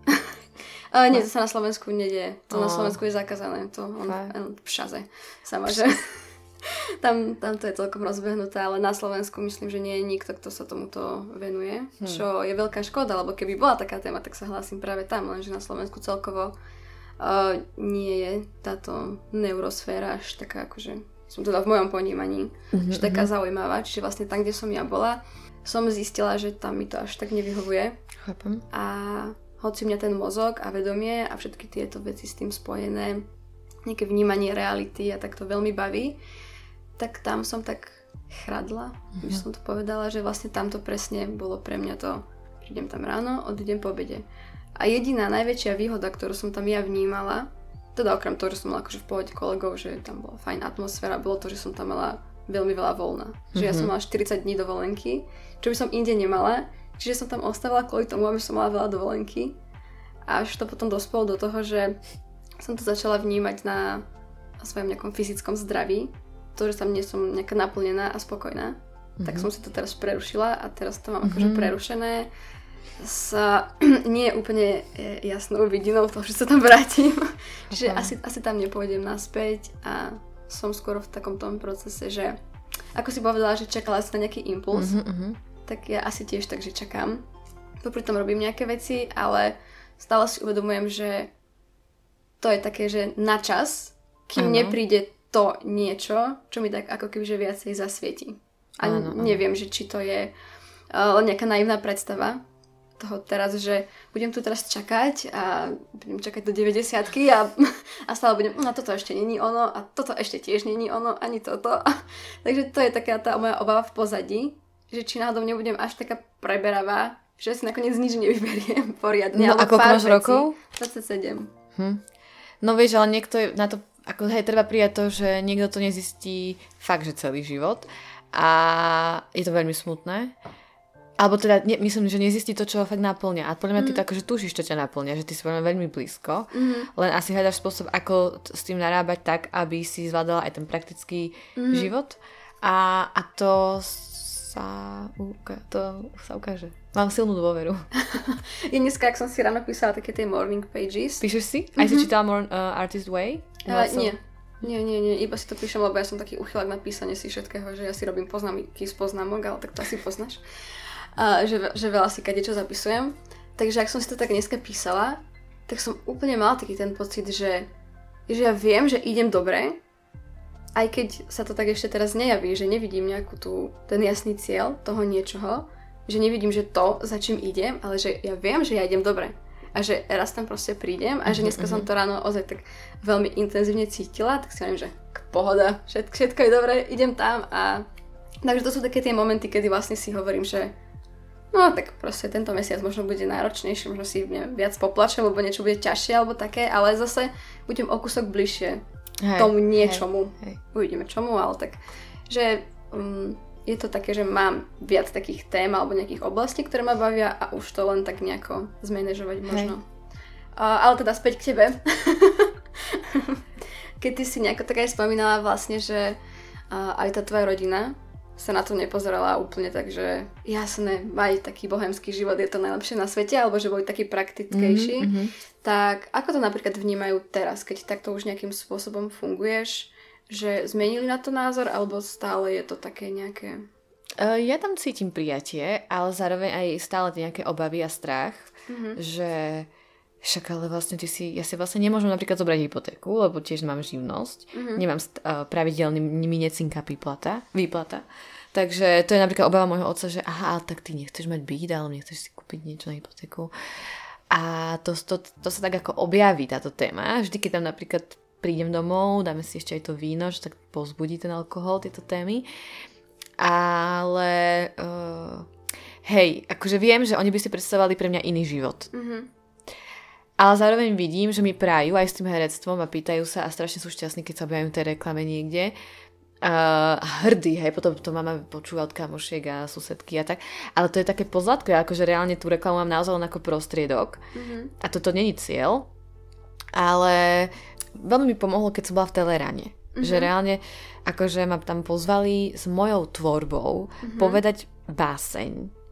uh, nie, to sa na Slovensku nedie. To oh. na Slovensku je zakázané. To on, on v šaze. Sama, že... tam, tam to je celkom rozbehnuté, ale na Slovensku myslím, že nie je nikto, kto sa tomuto venuje, hmm. čo je veľká škoda, lebo keby bola taká téma, tak sa hlásim práve tam, lenže na Slovensku celkovo uh, nie je táto neurosféra až taká akože, som teda v mojom ponímaní, mm-hmm, že taká mhm. zaujímavá. Čiže vlastne tam, kde som ja bola, som zistila, že tam mi to až tak nevyhovuje. Chápem. A hoci mňa ten mozog a vedomie a všetky tieto veci s tým spojené, nejaké vnímanie reality a tak to veľmi baví, tak tam som tak chradla, mm-hmm. som to povedala, že vlastne tamto presne bolo pre mňa to, prídem tam ráno, odídem po obede. A jediná najväčšia výhoda, ktorú som tam ja vnímala, teda okrem toho, že som mala akože v pohode kolegov, že tam bola fajn atmosféra, bolo to, že som tam mala veľmi veľa voľna. Že mm-hmm. ja som mhm. mala 40 dní dovolenky, čo by som inde nemala. Čiže som tam ostávala kvôli tomu, aby som mala veľa dovolenky. Až to potom dospelo do toho, že som to začala vnímať na, svojom nejakom fyzickom zdraví. To, že tam nie som nejaká naplnená a spokojná. Mm-hmm. Tak mhm. som si to teraz prerušila a teraz to mám mm-hmm. akože prerušené s nie je úplne e, jasnou vidinou toho, že sa tam vrátim. Čiže asi, asi tam nepôjdem naspäť a som skoro v takom tom procese, že ako si povedala, že čakala si na nejaký impuls, mm-hmm. tak ja asi tiež tak, že čakám. Popri tom robím nejaké veci, ale stále si uvedomujem, že to je také, že na čas, kým ano. nepríde to niečo, čo mi tak ako keby že viacej zasvieti. A ano, neviem, že či to je uh, nejaká naivná predstava, toho teraz, že budem tu teraz čakať a budem čakať do 90 a, a stále budem, no toto ešte není ono a toto ešte tiež není ono, ani toto. Takže to je taká tá moja obava v pozadí, že či náhodou nebudem až taká preberavá, že si nakoniec nič nevyberiem poriadne. No a koľko máš rokov? 27. Hm. No vieš, ale niekto je na to, ako hej, treba prijať to, že niekto to nezistí fakt, že celý život a je to veľmi smutné. Alebo teda, ne, myslím, že nezistí to, čo ho fakt naplňa. A podľa mňa mm. ty to akože tušíš, čo ťa naplňa, že ty si veľmi blízko. Mm. Len asi hľadaš spôsob, ako t- s tým narábať tak, aby si zvládala aj ten praktický mm. život. A, a to sa, uka- to sa ukáže. Mám silnú dôveru. ja dneska, ak som si ráno písala také tie morning pages. Píšeš si? Mm-hmm. Aj si mhm. čítala uh, Artist Way? Uh, nie. Nie, nie, nie, iba si to píšem, lebo ja som taký uchylák na písanie si všetkého, že ja si robím poznámky z poznámok, ale tak to asi poznáš a že, že veľa si kadečo zapisujem. Takže ak som si to tak dneska písala, tak som úplne mala taký ten pocit, že, že ja viem, že idem dobre, aj keď sa to tak ešte teraz nejaví, že nevidím nejakú tú, ten jasný cieľ toho niečoho, že nevidím, že to, za čím idem, ale že ja viem, že ja idem dobre. A že raz tam proste prídem a že mhm, dneska som mhm. to ráno ozaj tak veľmi intenzívne cítila, tak si viem, že pohoda, všetko, všetko je dobré, idem tam a takže to sú také tie momenty, kedy vlastne si hovorím, že No tak proste tento mesiac možno bude náročnejší, možno si neviem, viac poplačem, lebo niečo bude ťažšie alebo také, ale zase budem o kúsok bližšie hej, tomu niečomu. Hej, hej. Uvidíme čomu, ale tak, že um, je to také, že mám viac takých tém alebo nejakých oblastí, ktoré ma bavia a už to len tak nejako zmanéžovať možno. Uh, ale teda späť k tebe. Keď ty si nejako tak aj spomínala vlastne, že uh, aj tá tvoja rodina sa na to nepozerala úplne tak, že jasné, mať taký bohemský život je to najlepšie na svete, alebo že boli taký praktickejší. Mm-hmm. Tak ako to napríklad vnímajú teraz, keď takto už nejakým spôsobom funguješ, že zmenili na to názor, alebo stále je to také nejaké... Uh, ja tam cítim prijatie, ale zároveň aj stále nejaké obavy a strach, mm-hmm. že však ale vlastne ty si, ja si vlastne nemôžem napríklad zobrať hypotéku, lebo tiež mám živnosť, mm-hmm. nemám uh, pravidelný, mi necinká výplata, výplata. Takže to je napríklad obava môjho otca, že aha, tak ty nechceš mať byt, ale nechceš si kúpiť niečo na hypotéku. A to, to, to sa tak ako objaví táto téma. Vždy, keď tam napríklad prídem domov, dáme si ešte aj to víno, že tak pozbudí ten alkohol, tieto témy. Ale uh, hej, akože viem, že oni by si predstavovali pre mňa iný život. Mm-hmm. Ale zároveň vidím, že mi prajú aj s tým herectvom a pýtajú sa a strašne sú šťastní, keď sa objavujú tej reklame niekde. Uh, hrdý, hej, potom to mama počúva od kamošiek a susedky a tak. Ale to je také pozlatko, ja akože reálne tú reklamu mám naozaj len ako prostriedok. Mm-hmm. A toto není cieľ. Ale veľmi mi pomohlo, keď som bola v Telerane. Mm-hmm. Že reálne, akože ma tam pozvali s mojou tvorbou mm-hmm. povedať báseň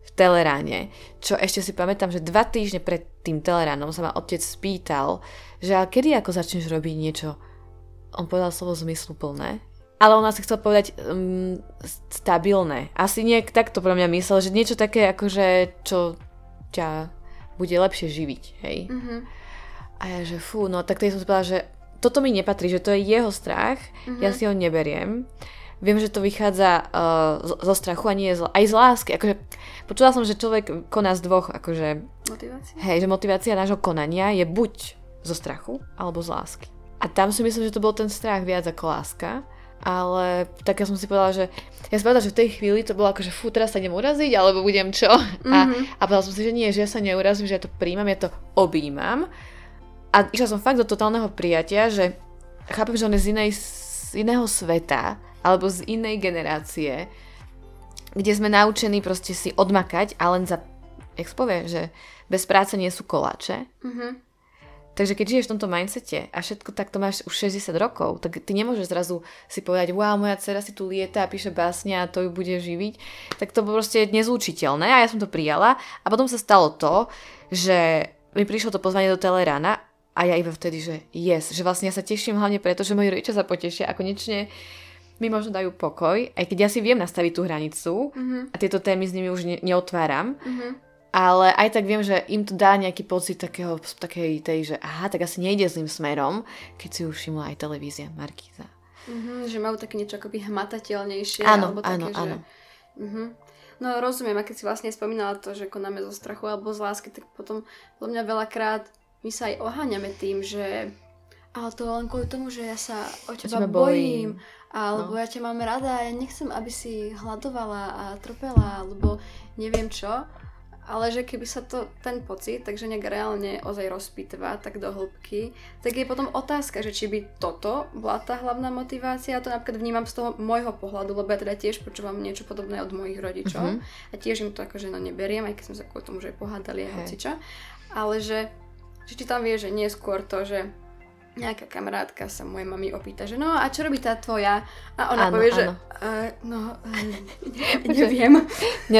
v Teleráne, čo ešte si pamätám, že dva týždne pred tým Teleránom sa ma otec spýtal, že ale kedy ako začneš robiť niečo, on povedal slovo zmysluplné, ale on asi chcel povedať um, stabilné. Asi nejak takto pre mňa myslel, že niečo také akože, čo ťa bude lepšie živiť, hej. Mm-hmm. A ja, že fú, no tak tej som si povedala, že toto mi nepatrí, že to je jeho strach, mm-hmm. ja si ho neberiem viem, že to vychádza uh, zo strachu a nie z, aj z lásky. Akože, počula som, že človek koná z dvoch, akože... Motivácia? Hej, že motivácia nášho konania je buď zo strachu, alebo z lásky. A tam si myslím, že to bol ten strach viac ako láska. Ale tak ja som si povedala, že ja som povedala, že v tej chvíli to bolo ako, že fú, teraz sa idem uraziť, alebo budem čo. Mm-hmm. A, mhm. a povedala som si, že nie, že ja sa neurazím, že ja to príjmam, ja to objímam. A išla som fakt do totálneho prijatia, že chápem, že on je z, inej, z iného sveta alebo z inej generácie, kde sme naučení proste si odmakať a len za, jak povie, že bez práce nie sú koláče. Mm-hmm. Takže keď žiješ v tomto mindsete a všetko takto máš už 60 rokov, tak ty nemôžeš zrazu si povedať, wow, moja dcera si tu lieta a píše básne a to ju bude živiť. Tak to proste nezlučiteľné a ja som to prijala. A potom sa stalo to, že mi prišlo to pozvanie do Telerana a ja iba vtedy, že yes, že vlastne ja sa teším hlavne preto, že moji rodičia sa potešia a konečne mi možno dajú pokoj, aj keď ja si viem nastaviť tú hranicu mm-hmm. a tieto témy s nimi už ne- neotváram, mm-hmm. ale aj tak viem, že im to dá nejaký pocit takého, takej tej, že aha, tak asi nejde zlým smerom, keď si už všimla aj televízia Markíza. Mm-hmm, že majú také niečo akoby hmatateľnejšie. Áno, alebo áno, také, áno. Že... Mm-hmm. No rozumiem, a keď si vlastne spomínala to, že konáme zo strachu alebo z lásky, tak potom podľa mňa veľakrát my sa aj oháňame tým, že ale to len kvôli tomu, že ja sa o teba, teba bojím, bojím. Alebo No. ja ťa mám rada ja nechcem, aby si hľadovala a trpela, alebo neviem čo. Ale že keby sa to, ten pocit, takže nejak reálne ozaj rozpitva tak do hĺbky, tak je potom otázka, že či by toto bola tá hlavná motivácia. Ja to napríklad vnímam z toho môjho pohľadu, lebo ja teda tiež počúvam niečo podobné od mojich rodičov Mhm. a tiež im to akože no neberiem, aj keď sme sa kvôli tomu, že pohádali a Hej. hocičo. Ale že, že či tam vie, že nie skôr to, že nejaká kamarátka sa mojej mami opýta, že no a čo robí tá tvoja? A ona Áno, povie, že áno. uh, no, uh, neviem.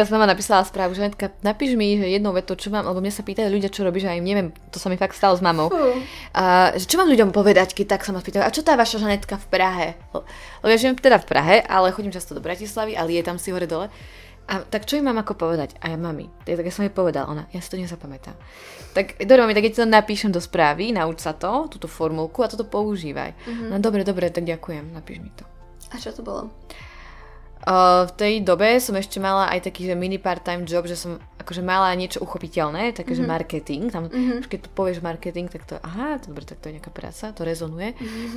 Som mama napísala správu, že Netka, napíš mi že jednou vetou, čo mám, lebo mne sa pýtajú ľudia, čo robíš, a im neviem, to sa mi fakt stalo s mamou. A, že čo mám ľuďom povedať, keď tak sa ma spýtajú, a čo tá vaša Žanetka v Prahe? Lebo ja žijem teda v Prahe, ale chodím často do Bratislavy, ale je tam si hore dole. A tak čo im mám ako povedať? A ja mami. Tak, tak ja som jej povedal, ona, ja si to nezapamätám. Tak dobre, mami, tak ja ti to napíšem do správy, nauč sa to, túto formulku a toto používaj. Mm-hmm. No dobre, dobre, tak ďakujem, napíš mi to. A čo to bolo? Uh, v tej dobe som ešte mala aj taký, že mini part-time job, že som akože mala niečo uchopiteľné, také, mm-hmm. že marketing. Tam, mm-hmm. keď tu povieš marketing, tak to, aha, dobre, tak to je nejaká práca, to rezonuje.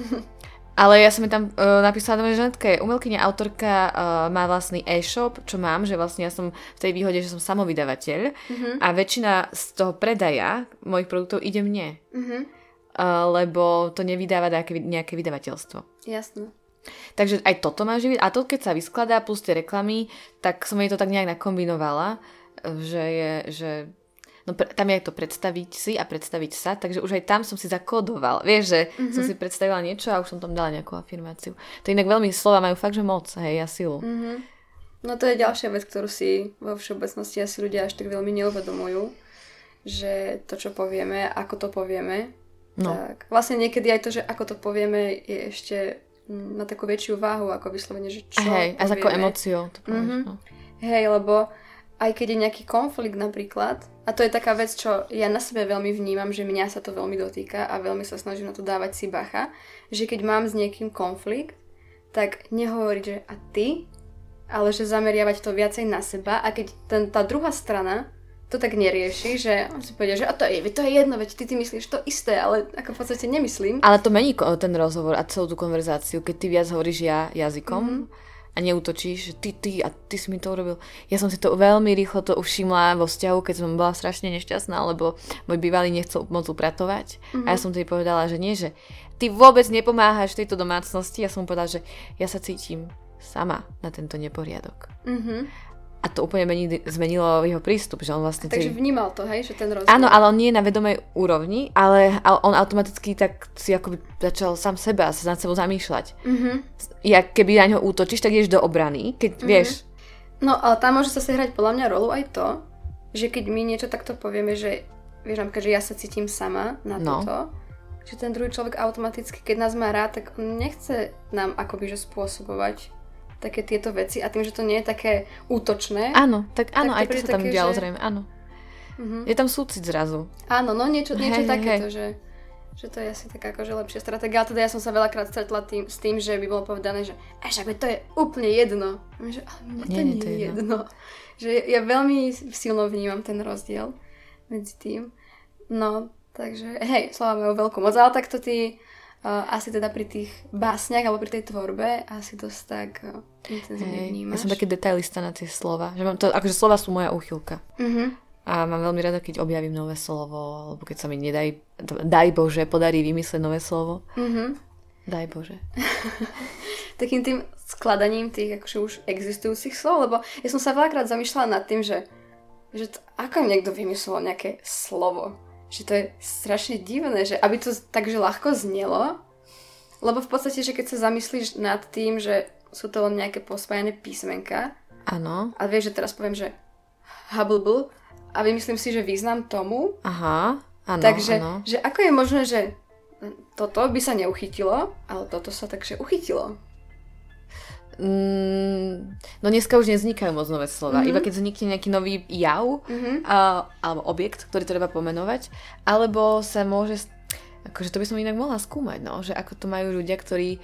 Ale ja som mi tam uh, napísala, že Žanetka je umelkyňa, autorka, uh, má vlastný e-shop, čo mám, že vlastne ja som v tej výhode, že som samovydavateľ mm-hmm. a väčšina z toho predaja mojich produktov ide mne. Mhm, Uh, lebo to nevydáva nejaké, nejaké vydavateľstvo. jasno. Takže aj toto má živiť. A to, keď sa vyskladá plus tie reklamy, tak som jej to tak nejak nakombinovala, že je, že... No pre, tam je to predstaviť si a predstaviť sa, takže už aj tam som si zakódoval. Vieš, že mm-hmm. som si predstavila niečo a už som tam dala nejakú afirmáciu. To inak veľmi slova majú fakt, že moc, hej, a silu. Mhm. No to je ďalšia vec, ktorú si vo všeobecnosti asi ľudia až tak veľmi neuvedomujú, že to, čo povieme, ako to povieme, No. tak vlastne niekedy aj to, že ako to povieme, je ešte na takú väčšiu váhu, ako vyslovene, že čo hej, a s takou povieme. emóciou to povieš, Mhm. no. Hej, lebo aj keď je nejaký konflikt napríklad, a to je taká vec, čo ja na sebe veľmi vnímam, že mňa sa to veľmi dotýka a veľmi sa snažím na to dávať si bacha, že keď mám s niekým konflikt, tak nehovoriť, že a ty, ale že zameriavať to viacej na seba a keď ten, tá druhá strana to tak nerieši, že on si povie, že a to je, to je jedno, veď ty, ty myslíš to isté, ale ako v podstate nemyslím. Ale to mení ten rozhovor a celú tú konverzáciu, keď ty viac hovoríš ja jazykom Mhm. mm-hmm. A neutočíš, že ty, ty a ty si mi to urobil. Ja som si to veľmi rýchlo to všimla vo vzťahu, keď som bola strašne nešťastná, lebo môj bývalý nechcel moc upratovať. Mm-hmm. A ja som tedy povedala, že nie, že ty vôbec nepomáhaš tejto domácnosti. Ja som mu povedala, že ja sa cítim sama na tento neporiadok. Mhm. A to úplne mení, zmenilo jeho prístup, že on vlastne... Takže celý- vnímal to, hej, že ten rozdiel. Áno, ale on nie je na vedomej úrovni, ale on automaticky tak si akoby začal sám seba sa nad sebou zamýšľať. Mhm. Ja keby na ňo útočíš, tak ideš do obrany, keď Mhm. vieš. No, ale tam môže sa hrať podľa mňa rolu aj to, že keď my niečo takto povieme, že vieš napríklad, že ja sa cítim sama na No. toto, že ten druhý človek automaticky, keď nás má rád, tak on nechce nám akoby že spôsobovať také tieto veci a tým, že to nie je také útočné. Áno, tak áno, to aj to sa tam také, dialo že- zrejme, áno. Mhm. Je tam súcit zrazu. Áno, no niečo, niečo hej, takéto, že, že to je asi taká akože lepšia stratégia. Ale teda ja som sa veľakrát stretla tým, s tým, že by bolo povedané, že a však veď to je úplne jedno. A my, Že, ale mne to Nie, nie, nie, to je je jedno. Že ja veľmi silno vnímam ten rozdiel medzi tým. No, takže hej, slova majú veľkú moc, ale takto ty uh, asi teda pri tých básniach alebo pri tej tvorbe asi dosť tak uh, intenzívne Hej. Ja vnímaš. som taký detailista na tie slova. Že mám to, akože slova sú moja úchylka. Mhm. A mám veľmi rada, keď objavím nové slovo, alebo keď sa mi nedaj, daj Bože, podarí vymyslieť nové slovo. Mhm. Daj Bože. takým tým skladaním tých akože už existujúcich slov, lebo ja som sa veľakrát zamýšľala nad tým, že, že to, ako niekto vymyslel nejaké slovo. Že to je strašne divné, že aby to takže ľahko znelo, lebo v podstate, že keď sa zamyslíš nad tým, že sú to len nejaké pospájané písmenka Áno. a vieš, že teraz poviem, že hablbl a vymyslím si, že význam tomu, Aha. Áno, Takže, áno. že ako je možné, že toto by sa neuchytilo, ale toto sa takže uchytilo. Mm, no dneska už nevznikajú moc nové slova. Mm-hmm. Iba keď vznikne nejaký nový jav mm-hmm. a, alebo objekt, ktorý treba pomenovať, alebo sa môže... Akože to by som inak mohla skúmať, no, že ako to majú ľudia, ktorí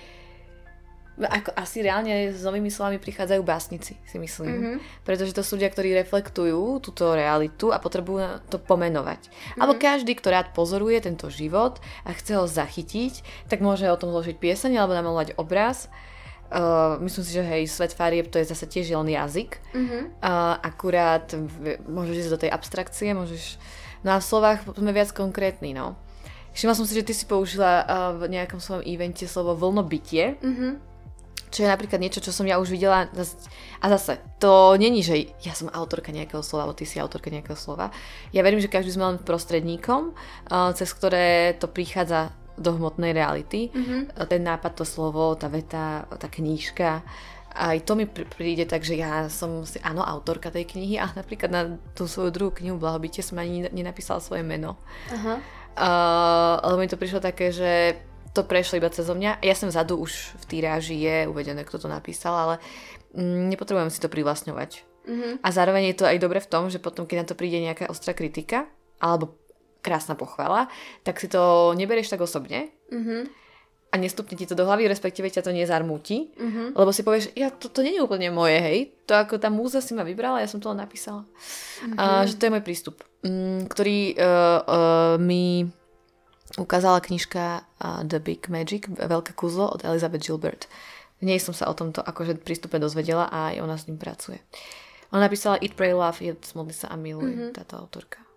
ako asi reálne s novými slovami prichádzajú básnici, si myslím. Mm-hmm. Pretože to sú ľudia, ktorí reflektujú túto realitu a potrebujú to pomenovať. Mm-hmm. Alebo každý, kto rád pozoruje tento život a chce ho zachytiť, tak môže o tom zložiť pieseň alebo namalovať obraz. Uh, myslím si, že hej, svet farieb to je zase tiež len jazyk. Mm-hmm. Uh, akurát môžeš ísť do tej abstrakcie, môžeš... No a v slovách sme viac konkrétni, no. Všimla som si, že ty si použila uh, v nejakom svojom evente slovo vlnobytie. Mm-hmm čo je napríklad niečo, čo som ja už videla. A zase, to není, že ja som autorka nejakého slova, alebo ty si autorka nejakého slova. Ja verím, že každý sme len prostredníkom, cez ktoré to prichádza do hmotnej reality. Mm-hmm. Ten nápad, to slovo, tá veta, tá knížka. Aj to mi príde tak, že ja som si, áno, autorka tej knihy a napríklad na tú svoju druhú knihu Blahobytie som ani nenapísala svoje meno. Uh-huh. Uh, lebo mi to prišlo také, že to prešlo iba cez mňa. Ja som vzadu už v týráži je uvedené, kto to napísal, ale mm, nepotrebujem si to privlastňovať. Mm-hmm. A zároveň je to aj dobre v tom, že potom, keď na to príde nejaká ostrá kritika, alebo krásna pochvala, tak si to neberieš tak osobne mm-hmm. a nestupne ti to do hlavy, respektíve ťa to nezarmúti, mm-hmm. lebo si povieš, ja to, to nie je úplne moje, hej, to ako tá múza si ma vybrala, ja som to len napísala. Mm-hmm. A, že to je môj prístup, mm, ktorý uh, uh, mi ukázala knižka uh, The Big Magic, Veľké kúzlo od Elizabeth Gilbert. V nej som sa o tomto akože prístupe dozvedela a aj ona s ním pracuje. Ona napísala Eat, Pray, Love, je modli sa a miluje, mm-hmm. táto autorka.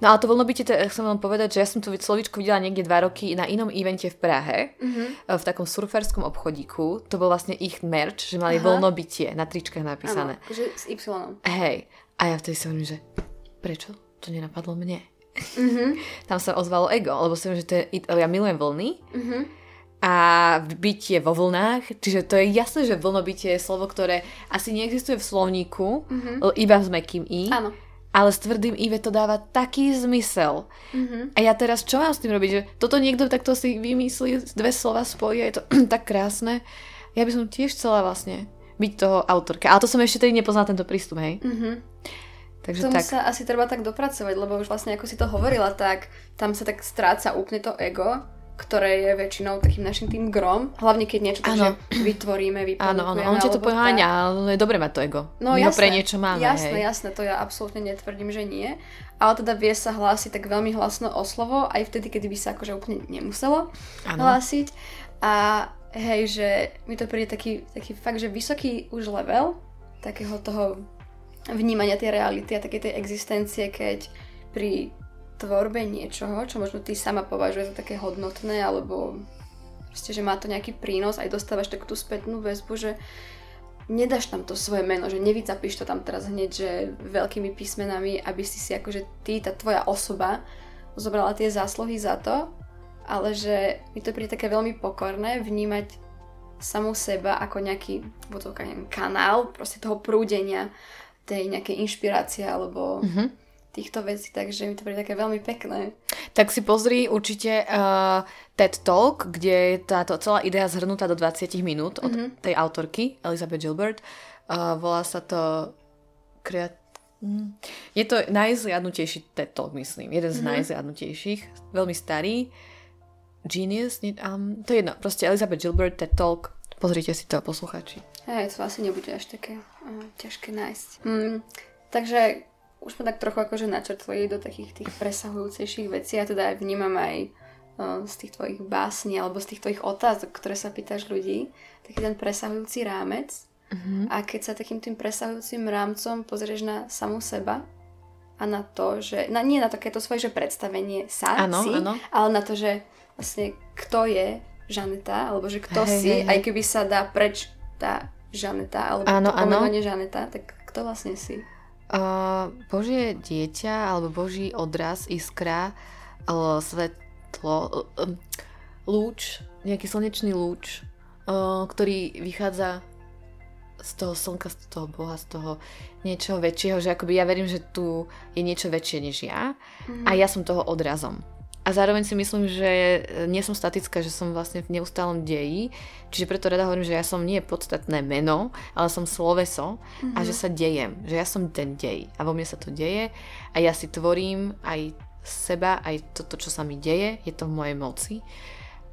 No a to voľno byte, chcem vám povedať, že ja som to slovičko videla niekde dva roky na inom evente v Prahe, mm-hmm. v takom surferskom obchodíku. To bol vlastne ich merch, že mali Aha. voľno bytie na tričkách napísané. Áno, akože s Y. Hej. A ja vtedy si hovorím, že prečo to nenapadlo mne? Mm-hmm. Tam sa ozvalo ego, lebo som, že to je, ja milujem vlny mm-hmm. a bytie vo vlnách, čiže to je jasné, že vlnobytie je slovo, ktoré asi neexistuje v slovníku, mm-hmm. iba s mekým i. Áno. Ale s tvrdým IV to dáva taký zmysel. Mm-hmm. A ja teraz čo mám s tým robiť? Že toto niekto takto si vymyslí, dve slova spojí a je to tak krásne. Ja by som tiež chcela vlastne byť toho autorka. Ale to som ešte tedy nepoznala tento prístup, hej. Mm-hmm. Takže tomu tak. sa asi treba tak dopracovať, lebo už vlastne ako si to hovorila, tak tam sa tak stráca úplne to ego, ktoré je väčšinou takým našim tým grom, hlavne keď niečo takže vytvoríme, vyprodukujeme. Áno, on ťa to poháňa, ale je dobre mať to ego. No My jasné, pre niečo máme. Jasné, hej. jasné, to ja absolútne netvrdím, že nie. Ale teda vie sa hlásiť tak veľmi hlasno o slovo, aj vtedy, kedy by sa akože úplne nemuselo ano. hlásiť. A hej, že mi to príde taký, taký fakt, že vysoký už level takého toho vnímania tej reality a takej tej existencie, keď pri tvorbe niečoho, čo možno ty sama považuje za také hodnotné, alebo proste, že má to nejaký prínos, aj dostávaš takú tú spätnú väzbu, že nedáš tam to svoje meno, že nevycapíš to tam teraz hneď, že veľkými písmenami, aby si si akože ty, tá tvoja osoba, zobrala tie zásluhy za to, ale že mi to príde také veľmi pokorné vnímať samú seba ako nejaký neviem, kanál proste toho prúdenia tej nejakej inšpirácie alebo mm-hmm. Týchto vecí, takže mi to príde také veľmi pekné. Tak si pozri určite uh, TED Talk, kde je táto celá idea zhrnutá do 20 minút od mm-hmm. tej autorky Elizabeth Gilbert. Uh, volá sa to kreat... Mm. Je to najzliadnutejší TED Talk, myslím. Jeden z mm-hmm. najzliadnutejších. Veľmi starý. Genius. Um, to je jedno. Proste Elizabeth Gilbert, TED Talk. Pozrite si to, posluchači. Hej, to asi nebude až také uh, ťažké nájsť. Mm, takže už sme tak trochu akože načrtli do takých tých presahujúcejších vecí a teda aj vnímam aj uh, z tých tvojich básní alebo z tých tvojich otázok, ktoré sa pýtaš ľudí, taký ten presahujúci rámec. Mm-hmm. A keď sa takým tým presahujúcim rámcom pozrieš na samú seba a na to, že, na, nie na takéto svoje že predstavenie sa ano, si, ano. ale na to, že vlastne kto je Žaneta, alebo že kto hey, si, hey. aj keby sa dá preč tá Žaneta, alebo áno, to pomenovanie Žaneta, tak kto vlastne si? Uh, Božie dieťa, alebo Boží odraz, iskra, uh, svetlo, uh, lúč, nejaký slnečný lúč, uh, ktorý vychádza z toho slnka, z toho Boha, z toho niečoho väčšieho, že akoby ja verím, že tu je niečo väčšie než ja mm-hmm. a ja som toho odrazom. A zároveň si myslím, že nie som statická, že som vlastne v neustálom deji, čiže preto rada hovorím, že ja som nie podstatné meno, ale som sloveso mm-hmm. a že sa dejem, že ja som ten dej a vo mne sa to deje a ja si tvorím aj seba, aj toto, čo sa mi deje, je to v mojej moci.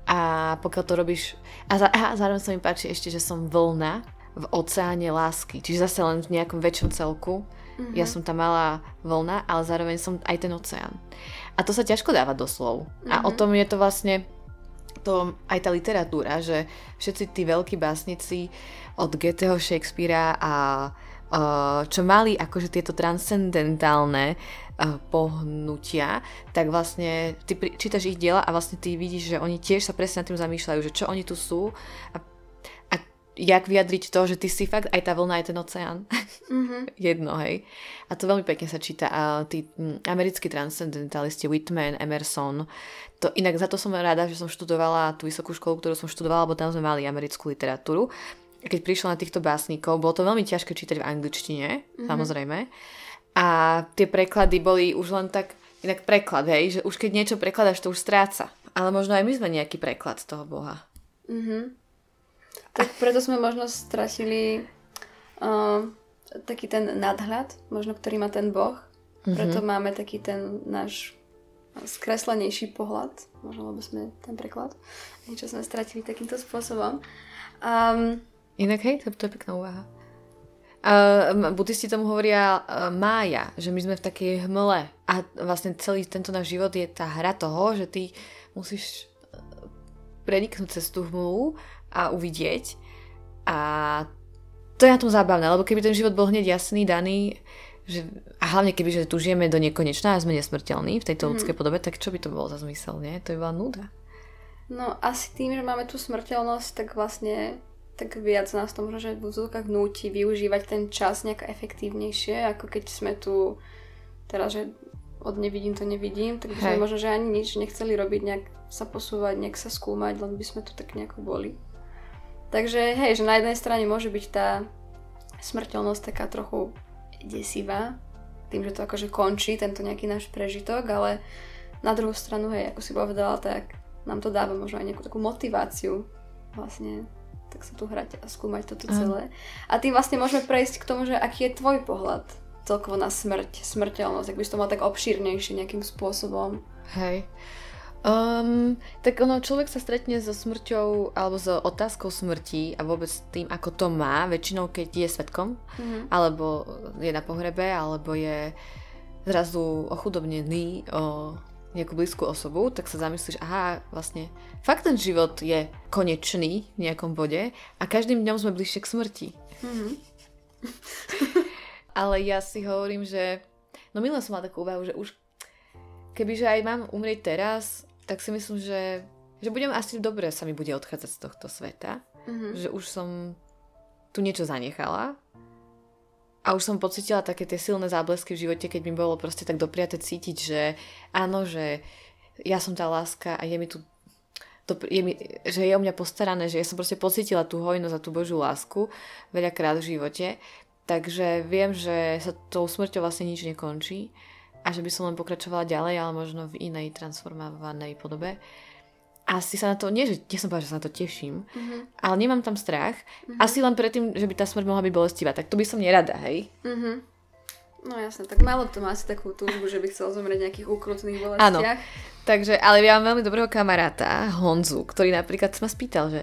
A pokiaľ to robíš... A, za, a zároveň sa mi páči ešte, že som vlna v oceáne lásky. Čiže zase len v nejakom väčšom celku. Mm-hmm. Ja som tá malá vlna, ale zároveň som aj ten oceán. A to sa ťažko dáva do slov. Mm-hmm. A o mhm. tom je to vlastne to aj tá literatúra, že všetci tí veľkí básnici od Goetheho, Shakespearea a uh, čo mali akože tieto transcendentálne pohnutia, tak vlastne ty čítaš ich diela a vlastne ty vidíš, že oni tiež sa presne nad tým zamýšľajú, že čo oni tu sú a jak vyjadriť to, že ty si fakt aj tá vlna, aj ten oceán. Mm-hmm. Jedno, hej. A to veľmi pekne sa číta. A tí m, americkí transcendentalisti, Whitman, Emerson, to, inak za to som rada, že som študovala tú vysokú školu, ktorú som študovala, lebo tam sme mali americkú literatúru. Keď prišla na týchto básnikov, bolo to veľmi ťažké čítať v angličtine, mm-hmm. samozrejme. A tie preklady boli už len tak, inak preklad, hej, že už keď niečo prekladaš, to už stráca. Ale možno aj my sme nejaký preklad toho Boha. Mm-hmm. Tak preto sme možno stratili uh, taký ten nadhľad, možno ktorý má ten Boh. Mm-hmm. Preto máme taký ten náš skreslenejší pohľad, možno lebo sme ten preklad. Niečo sme stratili takýmto spôsobom. Um, Inak hej, to, to je pekná úvaha. Uh, buddhisti tomu hovoria uh, mája, že my sme v takej hmle a vlastne celý tento náš život je tá hra toho, že ty musíš e, preniknúť cez tú hmlu a uvidieť a to je na tom zábavné, lebo keby ten život bol hneď jasný, daný, že, a hlavne keby, že tu žijeme do nekonečná a sme nesmrteľní v tejto mm. ľudskej podobe, tak čo by to bolo za zmysel, nie? To je bola nuda. No asi tým, že máme tú smrteľnosť, tak vlastne tak viac nás to možno, že v úzovkách núti využívať ten čas nejak efektívnejšie, ako keď sme tu teraz, že od nevidím to nevidím, tak by sme možno, že ani nič nechceli robiť, nejak sa posúvať, nejak sa skúmať, len by sme tu tak nejako boli. Takže hej, že na jednej strane môže byť tá smrteľnosť taká trochu desivá, tým, že to akože končí, tento nejaký náš prežitok, ale na druhú stranu, hej, ako si povedala, tak nám to dáva možno aj nejakú takú motiváciu vlastne tak sa tu hrať a skúmať toto celé. A tým vlastne môžeme prejsť k tomu, že aký je tvoj pohľad celkovo na smrť, smrteľnosť, ak by si to mal tak obšírnejšie nejakým spôsobom. Hej. Um, tak ono, človek sa stretne so smrťou alebo so otázkou smrti a vôbec tým, ako to má, väčšinou keď je svetkom, mm-hmm. alebo je na pohrebe, alebo je zrazu ochudobnený o nejakú blízku osobu, tak sa zamyslíš, aha, vlastne fakt ten život je konečný v nejakom bode a každým dňom sme bližšie k smrti. Mm-hmm. Ale ja si hovorím, že no minule som mala takú úvahu, že už kebyže aj mám umrieť teraz, tak si myslím, že, že budem asi dobre sa mi bude odchádzať z tohto sveta. Mm-hmm. Že už som tu niečo zanechala a už som pocitila také tie silné záblesky v živote, keď mi bolo proste tak dopriate cítiť, že áno, že ja som tá láska a je mi tu to, je mi, že je o mňa postarané, že ja som proste pocítila tú hojnosť a tú Božiu lásku veľakrát v živote. Takže viem, že sa tou smrťou vlastne nič nekončí a že by som len pokračovala ďalej, ale možno v inej transformovanej podobe asi sa na to, nie že nie som povedala, že sa na to teším, uh-huh. ale nemám tam strach. Uh-huh. Asi len predtým, že by tá smrť mohla byť bolestivá, tak to by som nerada, hej? Uh-huh. No jasne, tak málo kto má asi takú túžbu, že by chcel zomrieť v nejakých ukrutných bolestiach. Áno, takže, ale ja mám veľmi dobrého kamaráta, Honzu, ktorý napríklad sa ma spýtal, že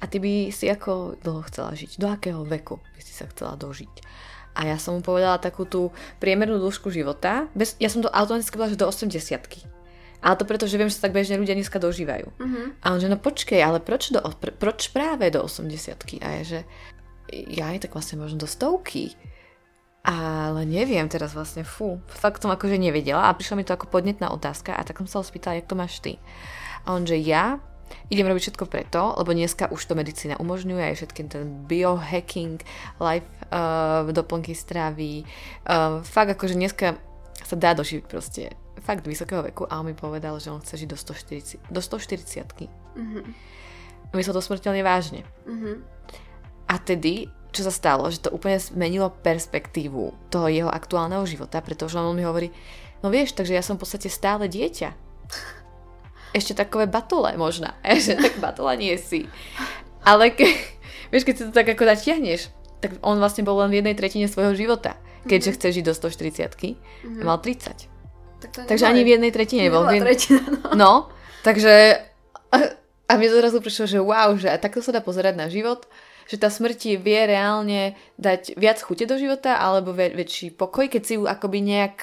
a ty by si ako dlho chcela žiť? Do akého veku by si sa chcela dožiť? A ja som mu povedala takú tú priemernú dĺžku života. Bez, ja som to automaticky povedala, že do 80 ale to preto, že viem, že sa tak bežne ľudia dneska dožívajú. Uh-huh. A on že no počkej, ale proč, do, pr- proč práve do 80 A je, že ja aj tak vlastne možno do stovky. Ale neviem teraz vlastne, fú, fakt som akože nevedela a prišla mi to ako podnetná otázka a tak som sa ho spýtala, jak to máš ty. A on, že ja idem robiť všetko preto, lebo dneska už to medicína umožňuje aj všetkým ten biohacking, life uh, doplnky stravy. Uh, fakt akože dneska sa dá dožiť proste fakt vysokého veku a on mi povedal, že on chce žiť do 140 do 140 mm-hmm. Myslel to smrteľne vážne. Mm-hmm. A tedy čo sa stalo, že to úplne zmenilo perspektívu toho jeho aktuálneho života, pretože on mi hovorí, no vieš, takže ja som v podstate stále dieťa. Ešte takové batole možná, že tak batola nie si. Ale ke, vieš, keď si to tak ako natiahneš, tak on vlastne bol len v jednej tretine svojho života. Keďže mm-hmm. chce žiť do 140 mm-hmm. mal 30. Tak takže ani v jednej tretine nebol. Tretina, no. no, takže a mne zrazu prišlo, že wow, že takto sa dá pozerať na život, že tá smrti vie reálne dať viac chute do života alebo väč- väčší pokoj, keď si ju akoby nejak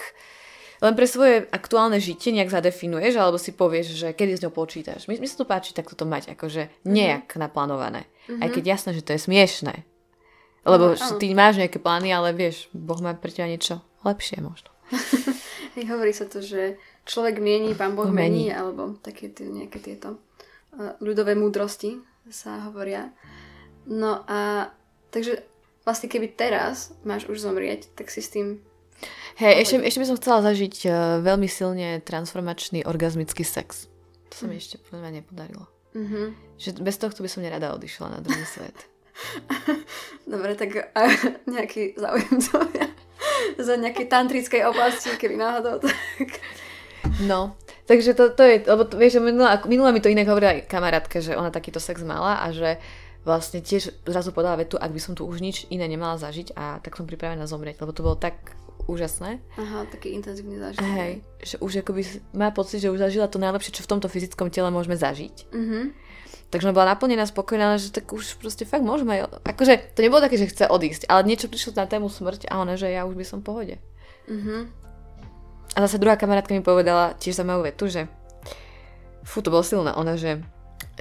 len pre svoje aktuálne žitie nejak zadefinuješ, alebo si povieš, že kedy s ňou počítaš. Mi, mi sa to páči takto to mať, akože mhm. nejak mm-hmm. naplánované. Mm-hmm. Aj keď jasné, že to je smiešné. Lebo no, ty máš nejaké plány, ale vieš, Boh má pre teba niečo lepšie možno. Hovorí sa to, že človek mieni, pán Boh mení, alebo také tie, nejaké tieto ľudové múdrosti sa hovoria. No a takže vlastne keby teraz máš už zomrieť, tak si s tým... Hej, ešte, ešte by som chcela zažiť uh, veľmi silne transformačný orgazmický sex. To sa mi mm. ešte podľa mňa nepodarilo. Mm-hmm. Že bez tohto by som nerada odišla na druhý svet. Dobre, tak a, nejaký záujemcovia za nejakej tantrickej oblasti, keby náhodou, tak... No, Takže to, to je, lebo to, vieš, minula, minula mi to inak hovorila aj kamarátka, že ona takýto sex mala a že vlastne tiež zrazu podala vetu, ak by som tu už nič iné nemala zažiť a tak som pripravená zomrieť, lebo to bolo tak úžasné. Aha, taký intenzívny zážitok. Hej, že už akoby má pocit, že už zažila to najlepšie, čo v tomto fyzickom tele môžeme zažiť. Mm-hmm. Takže ona bola naplnená, spokojná, že tak už proste fakt môžeme. Akože to nebolo také, že chce odísť, ale niečo prišlo na tému smrť a ona, že ja už by som v pohode. Mm-hmm. A zase druhá kamarátka mi povedala tiež za moju vetu, že fú, to bolo silné. Ona, že,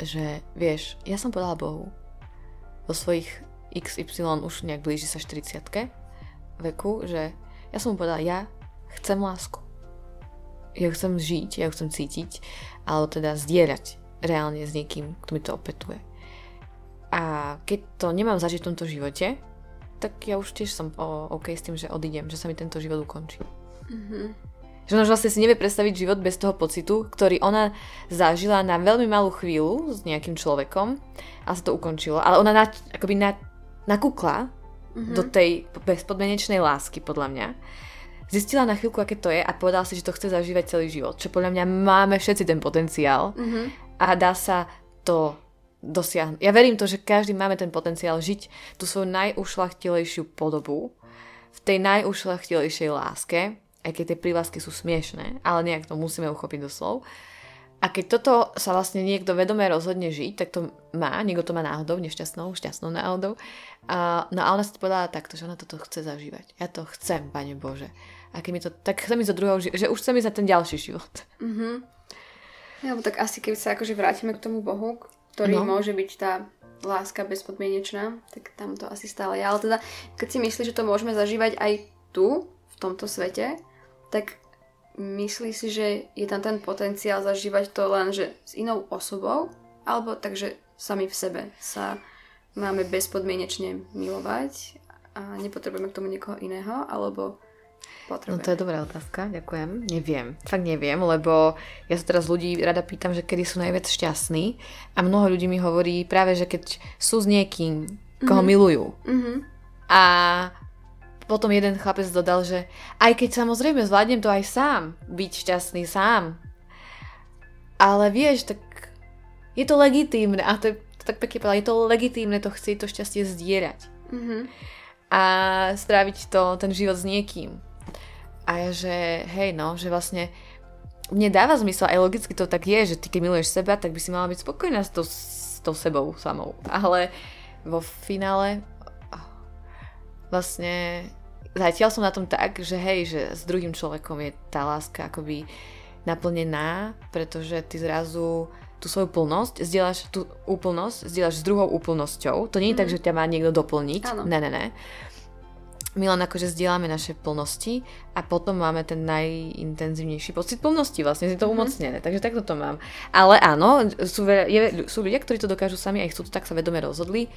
že vieš, ja som povedala Bohu vo svojich XY už nejak blíži sa 40 veku, že ja som mu povedala, ja chcem lásku. Ja chcem žiť, ja chcem cítiť, alebo teda zdieľať reálne s niekým, kto mi to opetuje. A keď to nemám zažiť v tomto živote, tak ja už tiež som OK s tým, že odídem, že sa mi tento život ukončí. Mm-hmm. Že ona vlastne si nevie predstaviť život bez toho pocitu, ktorý ona zažila na veľmi malú chvíľu s nejakým človekom a sa to ukončilo. Ale ona na, akoby na, nakúkla mm-hmm. do tej bezpodmenečnej lásky, podľa mňa. Zistila na chvíľku, aké to je a povedala si, že to chce zažívať celý život. Čo podľa mňa máme všetci ten potenciál mm-hmm. A dá sa to dosiahnuť. Ja verím to, že každý máme ten potenciál žiť tú svoju najušlachtilejšiu podobu v tej najušlachtilejšej láske aj keď tie prívlasky sú smiešné, ale nejak to musíme uchopiť do slov. A keď toto sa vlastne niekto vedome rozhodne žiť, tak to má, niekto to má náhodou, nešťastnou, šťastnou náhodou. A, no a ona si povedala takto, že ona toto chce zažívať. Ja to chcem, Pane Bože. A keď mi to, tak chcem ísť do druhého že už chcem ísť za ten ďalší život. Mm-hmm. Ja, tak asi keď sa akože vrátime k tomu Bohu, ktorý no. môže byť tá láska bezpodmienečná, tak tam to asi stále je. Ale teda, keď si myslíš, že to môžeme zažívať aj tu, v tomto svete, tak myslí si, že je tam ten potenciál zažívať to len, že s inou osobou, alebo takže sami v sebe sa máme bezpodmienečne milovať a nepotrebujeme k tomu niekoho iného, alebo potrebujeme. No to je dobrá otázka, ďakujem. Neviem, fakt neviem, lebo ja sa teraz ľudí rada pýtam, že kedy sú najviac šťastní a mnoho ľudí mi hovorí práve, že keď sú s niekým, koho mm-hmm. milujú mm-hmm. a potom jeden chlapec dodal, že aj keď samozrejme zvládnem to aj sám, byť šťastný sám. Ale vieš, tak je to legitímne, a to je to tak pekne povedal, je to legitímne to chcieť to šťastie zdierať. Mm-hmm. A stráviť to, ten život s niekým. A ja, že hej no, že vlastne mne dáva zmysel, aj logicky to tak je, že ty keď miluješ seba, tak by si mala byť spokojná s tou, s tou sebou samou. Ale vo finále vlastne zatiaľ som na tom tak, že hej, že s druhým človekom je tá láska akoby naplnená, pretože ty zrazu tú svoju plnosť, zdieľaš tú úplnosť, zdieľaš s druhou úplnosťou. To nie je mm. tak, mhm. že ťa má niekto doplniť. Áno. Ne, ne, ne. My len akože zdieľame naše plnosti a potom máme ten najintenzívnejší pocit plnosti, vlastne je to mm-hmm. umocnené, takže takto to mám. Ale áno, sú, je, sú ľudia, ktorí to dokážu sami a chcú to tak sa vedome rozhodli,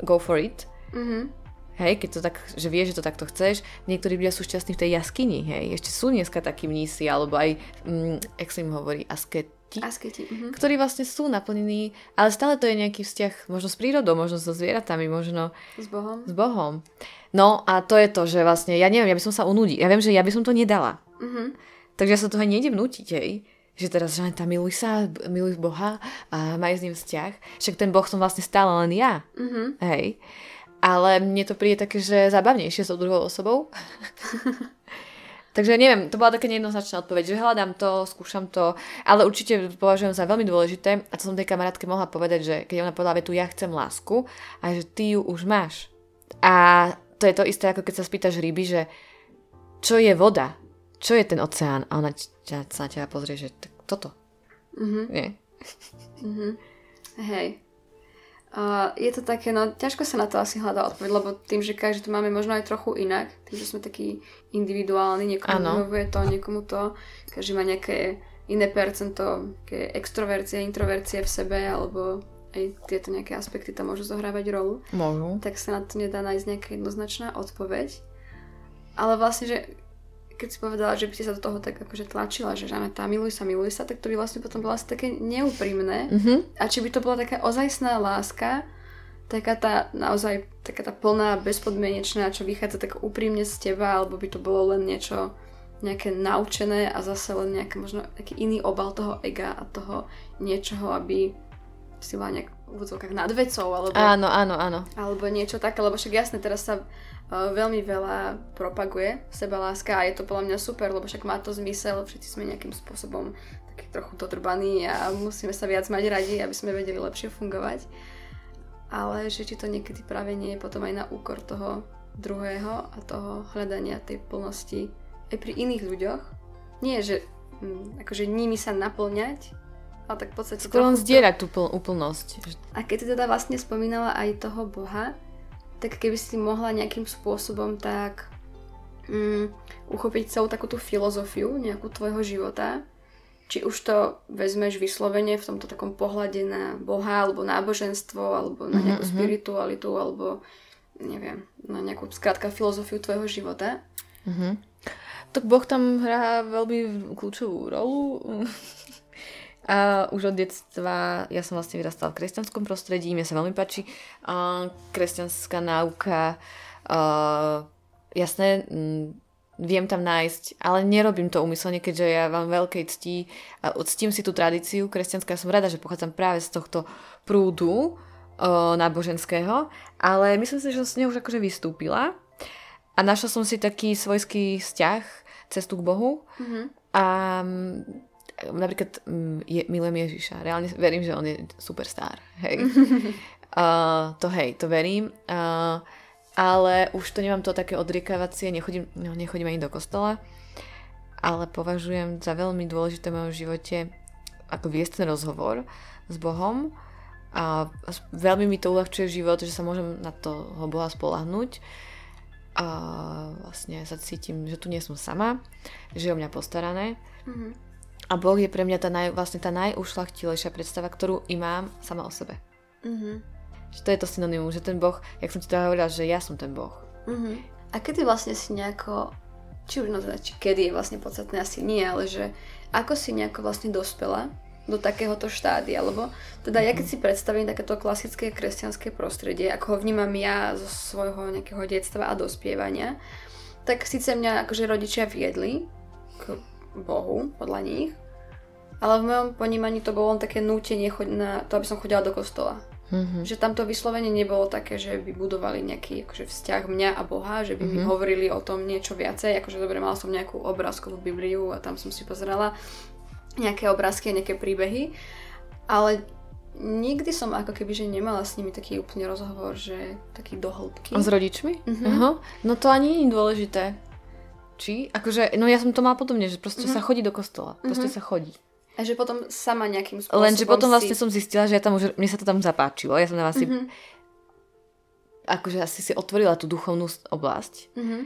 go for it. Mm-hmm. Hej, keď to tak, že vieš, že to takto chceš. Niektorí ľudia sú šťastní v tej jaskyni, hej. Ešte sú dneska takí mnísi, alebo aj, mm, jak sa im hovorí, asket, asketi, Asketi. mhm. ktorí vlastne sú naplnení, ale stále to je nejaký vzťah možno s prírodou, možno so zvieratami, možno S Bohom. s Bohom. No a to je to, že vlastne, ja neviem, ja by som sa unudila. Ja viem, že ja by som to nedala. Mhm. Takže ja sa toho nejdem nutiť, hej. Že teraz, že tam miluj sa, miluj Boha a maj s ním vzťah. Však ten Boh som vlastne stále len ja. Mhm. Hej. Ale mne to príde také, že zábavnejšie s tou druhou osobou. Takže neviem, to bola taká nejednoznačná odpoveď, že hľadám to, skúšam to, ale určite považujem za veľmi dôležité a to som tej kamarátke mohla povedať, že keď ona povedala vetu ja chcem lásku a že ty ju už máš. A to je to isté, ako keď sa spýtaš ryby, že čo je voda? Čo je ten oceán? A ona sa na teba pozrie, že toto. Mhm. Nie? Hej. Je to také, no ťažko sa na to asi hľadá odpoveď, lebo tým, že každý to máme možno aj trochu inak, tým, že sme takí individuálni, niekomu vyhovuje to, niekomu to, každý má nejaké iné percento, nejaké extrovercie, introvercie v sebe, alebo aj tieto nejaké aspekty tam môžu zohrávať rolu, Môžu. tak sa na to nedá nájsť nejaká jednoznačná odpoveď. Ale vlastne, že keď si povedala, že by si sa do toho tak akože tlačila, že žáme tá miluj sa, miluj sa, tak to by vlastne potom bolo asi také neúprimné. Mhm. A či by to bola taká ozajstná láska, taká tá naozaj, taká tá plná, bezpodmienečná, čo vychádza tak úprimne z teba, alebo by to bolo len niečo nejaké naučené a zase len nejaký možno taký iný obal toho ega a toho niečoho, aby si bola nejak v úvodzovkách nad vecou, alebo, Áno, áno, áno. alebo niečo také, lebo však jasne, teraz sa veľmi veľa propaguje sebaláska a je to podľa mňa super, lebo však má to zmysel, všetci sme nejakým spôsobom taký trochu dodrbaní a musíme sa viac mať radi, aby sme vedeli lepšie fungovať. Ale že či to niekedy práve nie je potom aj na úkor toho druhého a toho hľadania tej plnosti aj pri iných ľuďoch. Nie, že hm, akože nimi sa naplňať, ale tak v podstate... Skôr len zdierať tú pl- úplnosť. a keď si teda vlastne spomínala aj toho Boha, tak keby si mohla nejakým spôsobom tak mm, uchopiť celú takú tú filozofiu nejakú tvojho života, či už to vezmeš vyslovene v tomto takom pohľade na Boha, alebo náboženstvo, alebo na nejakú Mhm, mhm. spiritualitu, alebo neviem, na nejakú skrátka filozofiu tvojho života. Mhm. Tak Boh tam hrá veľmi kľúčovú rolu. A už od detstva, ja som vlastne vyrastala v kresťanskom prostredí, mne sa veľmi páči a kresťanská náuka. A, jasné, mm, viem tam nájsť, ale nerobím to úmyselne, keďže ja mám veľkej cti a ctím si tú tradíciu kresťanskú. Ja som rada, že pochádzam práve z tohto prúdu o, náboženského, ale myslím si, že som z neho už akože vystúpila a našla som si taký svojský vzťah, cestu k Bohu Mhm. a napríklad mm, je, milujem Ježiša. Reálne verím, že on je superstar. Hej. uh, to hej, to verím. Uh, ale už to nemám to také odriekavacie, nechodím, no, nechodím ani do kostola, ale považujem za veľmi dôležité v mojom živote ako viesť ten rozhovor s Bohom a veľmi mi to uľahčuje život, že sa môžem na toho Boha spolahnúť a vlastne sa cítim, že tu nie som sama, že je o mňa postarané Mhm. A Boh je pre mňa tá, naj, vlastne tá najušlachtilejšia predstava, ktorú i mám sama o sebe. Mhm. Že to je to synonymum, že ten Boh, jak som ti to hovorila, že ja som ten Boh. Mhm. A kedy vlastne si nejako, či už no teda, či kedy je vlastne podstatné, asi nie, ale že ako si nejako vlastne dospela do takéhoto štádia, lebo teda ja keď si predstavím takéto klasické kresťanské prostredie, ako ho vnímam ja zo svojho nejakého detstva a dospievania, tak síce mňa akože rodičia viedli k Bohu, podľa nich, ale v mojom ponímaní to bolo len také nútenie na to, aby som chodila do kostola. Mm-hmm. Že tam to vyslovene nebolo také, že by budovali nejaký akože vzťah mňa a Boha, že by mi Mhm. hovorili o tom niečo viacej, akože dobre, mala som nejakú obrázkovú Bibliu a tam som si pozerala nejaké obrázky a nejaké príbehy, ale nikdy som ako keby, že nemala s nimi taký úplne rozhovor, že taký dohĺbky. S rodičmi? Mhm. Aha. No to ani nie je dôležité. Či? Akože, no ja som to mala podobne, že proste Mhm. sa chodí do kostola. Proste Mhm. sa chodí. A že potom sama nejakým spôsobom Lenže potom si... vlastne som zistila, že ja tam už, mne sa to tam zapáčilo. Ja som tam asi, Mhm. akože asi si otvorila tú duchovnú oblasť. Mhm.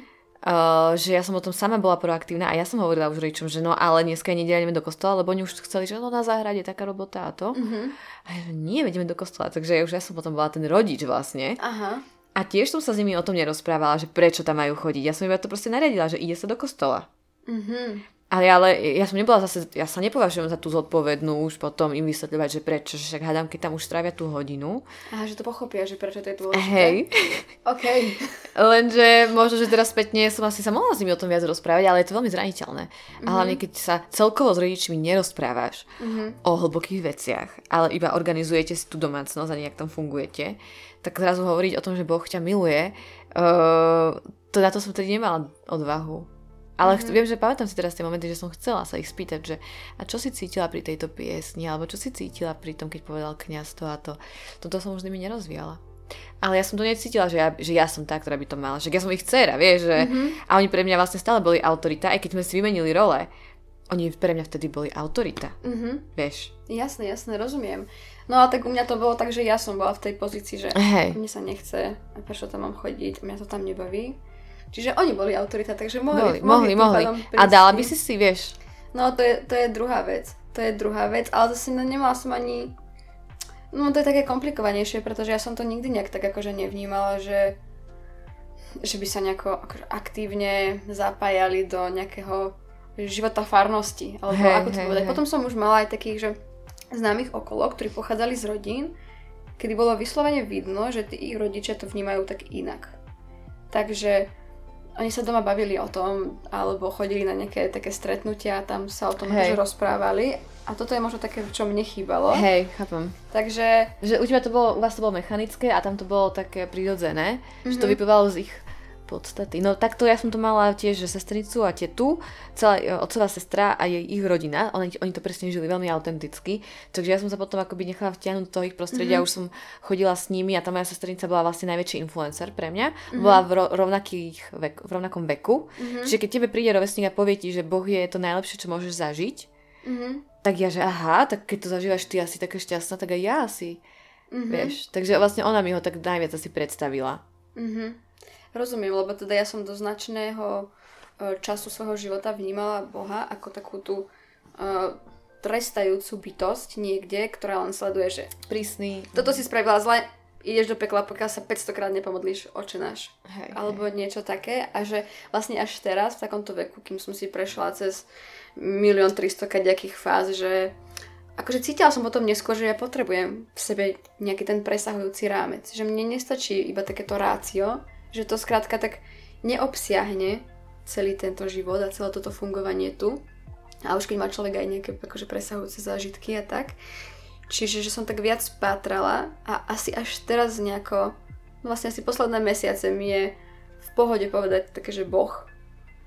Uh, že ja som o tom sama bola proaktívna a ja som hovorila už rodičom, že no ale dneska nedeľa, ideme do kostola, lebo oni už chceli, že no na záhrade taká robota a to. Mhm. A ja, že nie, ideme do kostola. Takže už ja som potom bola ten rodič vlastne. Aha. A tiež som sa s nimi o tom nerozprávala, že prečo tam majú chodiť. Ja som iba to proste naredila, že ide sa do kostola. Mhm. A Ale, ale ja som nebola zase, ja sa nepovažujem za tú zodpovednú už potom im vysvetľovať, že prečo, že však hádam, keď tam už strávia tú hodinu. Aha, že to pochopia, že prečo to je dôležité. Hej. OK. Lenže možno, že teraz spätne som asi sa mohla s nimi o tom viac rozprávať, ale je to veľmi zraniteľné. Mm-hmm. A hlavne, keď sa celkovo s rodičmi nerozprávaš mm-hmm. o hlbokých veciach, ale iba organizujete si tú domácnosť a nejak tam fungujete, tak zrazu hovoriť o tom, že Boh ťa miluje, uh, to na to som tedy nemala odvahu. Ale mm-hmm. viem, že pamätám si teraz tie momenty, že som chcela sa ich spýtať, že a čo si cítila pri tejto piesni, alebo čo si cítila pri tom, keď povedal kniaz to a to. Toto som už nimi nerozvíjala. Ale ja som to necítila, že ja, že ja som tá, ktorá by to mala. Že ja som ich dcera, vieš, že... Mm-hmm. A oni pre mňa vlastne stále boli autorita, aj keď sme si vymenili role. Oni pre mňa vtedy boli autorita. Mm-hmm. Vieš. Jasné, jasné, rozumiem. No a tak u mňa to bolo tak, že ja som bola v tej pozícii, že Hej. mne sa nechce, prečo tam mám chodiť, mňa to tam nebaví. Čiže oni boli autorita, takže mohli. Mohli, mohli. mohli. A dala by si si, vieš. No to je, to je druhá vec. To je druhá vec, ale zase no, nemala som ani... No to je také komplikovanejšie, pretože ja som to nikdy nejak tak akože nevnímala, že že by sa nejako akože aktívne zapájali do nejakého života farnosti, alebo hey, ako to hey, povedať. Hey. Potom som už mala aj takých, že známych okolo, ktorí pochádzali z rodín, kedy bolo vyslovene vidno, že tí ich rodičia to vnímajú tak inak. Takže oni sa doma bavili o tom, alebo chodili na nejaké také stretnutia, tam sa o tom hey. rozprávali. A toto je možno také, čo mne chýbalo. Hej, chápem. Takže... Že u teba to bolo, u vás to bolo mechanické a tam to bolo také prirodzené, mm-hmm. že to mhm. vyplývalo z ich podstaty. No takto ja som to mala tiež, že sestricu a tetu, celá e, otcová sestra a jej ich rodina, oni, oni to presne žili veľmi autenticky, takže ja som sa potom akoby nechala vtiahnuť do toho ich prostredia, mm-hmm. už som chodila s nimi a tá moja sestrica bola vlastne najväčší influencer pre mňa, mm-hmm. bola v, ro- rovnakých vek, v rovnakom veku, mm-hmm. čiže keď tebe príde rovesník a povie ti, že Boh je to najlepšie, čo môžeš zažiť, mm-hmm. tak ja, že aha, tak keď to zažívaš ty asi taká šťastná, tak aj ja asi. Mm-hmm. Vieš, takže vlastne ona mi ho tak najviac asi predstavila. Mm-hmm. Rozumiem, lebo teda ja som do značného e, času svojho života vnímala Boha ako takú tú uh, trestajúcu bytosť niekde, ktorá len sleduje, že prísny. Toto si spravila zle, ideš do pekla, pokiaľ sa 500 krát nepomodlíš, oče náš. Hej, Alebo hej. niečo také. A že vlastne až teraz, v takomto veku, kým som si prešla cez milión 300 kaďakých fáz, že akože cítila som potom neskôr, že ja potrebujem v sebe nejaký ten presahujúci rámec. Že mne nestačí iba takéto rácio, že to skrátka tak neobsiahne celý tento život a celé toto fungovanie tu. A už keď má človek aj nejaké akože presahujúce zážitky a tak. Čiže, že som tak viac pátrala a asi až teraz nejako, no vlastne asi posledné mesiace mi je v pohode povedať také, že Boh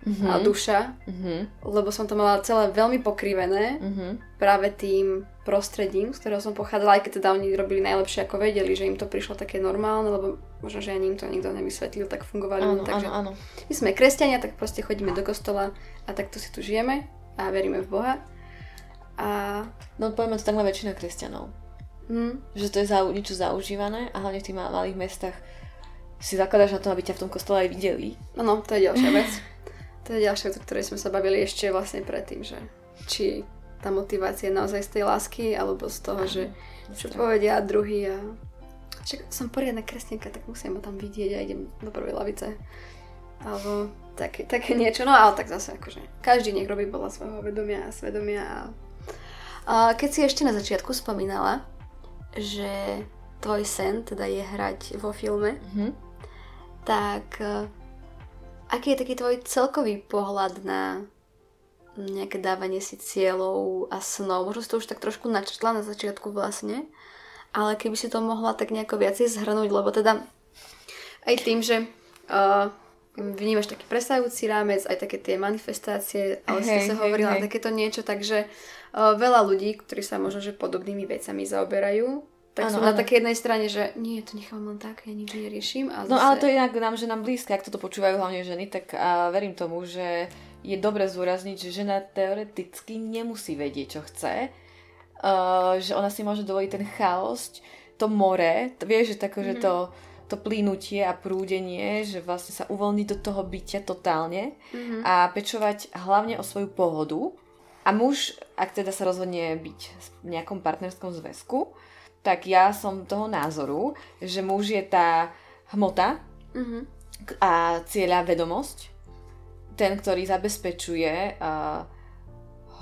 mm-hmm. a duša, mm-hmm. lebo som to mala celé veľmi pokrivené mm-hmm. práve tým prostredím, z ktorého som pochádzala, aj keď teda oni robili najlepšie ako vedeli, že im to prišlo také normálne, lebo možno, že ani im to nikto nevysvetlil, tak fungovali. Áno, takže áno, áno. My sme kresťania, tak proste chodíme do kostola a takto si tu žijeme a veríme v Boha. A... No povieme to takhle väčšina kresťanov. Hmm. Že to je za, niečo zaužívané a hlavne v tých malých mestách si zakladáš na tom, aby ťa v tom kostole aj videli. Áno, to je ďalšia vec. To je ďalšia vec, o ktorej sme sa bavili ešte vlastne predtým, že či tá motivácia je naozaj z tej lásky, alebo z toho, že čo povedia druhý a však som poriadna kresťanka, tak musím ma tam vidieť a idem do prvej lavice. Alebo také, také niečo, no ale tak zase akože každý nech robí podľa svojho vedomia a svedomia. A... a keď si ešte na začiatku spomínala, že tvoj sen teda je hrať vo filme, mm-hmm. tak Aký je taký tvoj celkový pohľad na nejaké dávanie si cieľov a snov? Možno si to už tak trošku načrtla na začiatku vlastne, ale keby si to mohla tak nejako viacej zhrnúť, lebo teda aj tým, že uh, vnímaš taký presajúci rámec, aj také tie manifestácie, ale hey, si sa hovorila hey. takéto niečo, takže uh, veľa ľudí, ktorí sa možno že podobnými vecami zaoberajú, tak ano, sú na takej jednej strane, že nie, to nechám len tak, ja nič neriešim. A zase... No ale to je inak nám, že nám blízke, ak toto počúvajú hlavne ženy, tak a verím tomu, že je dobre zúrazniť, že žena teoreticky nemusí vedieť, čo chce. Uh, že ona si môže dovoliť ten chaos, to more, to, vieš, že tako, mm-hmm. že mhm. to, to plínutie a prúdenie, že vlastne sa uvoľniť do toho bytia totálne mm-hmm. a pečovať hlavne o svoju pohodu. A muž, ak teda sa rozhodne byť v nejakom partnerskom zväzku, tak ja som toho názoru, že muž je tá hmota mm-hmm. a cieľa vedomosť, ten, ktorý zabezpečuje uh,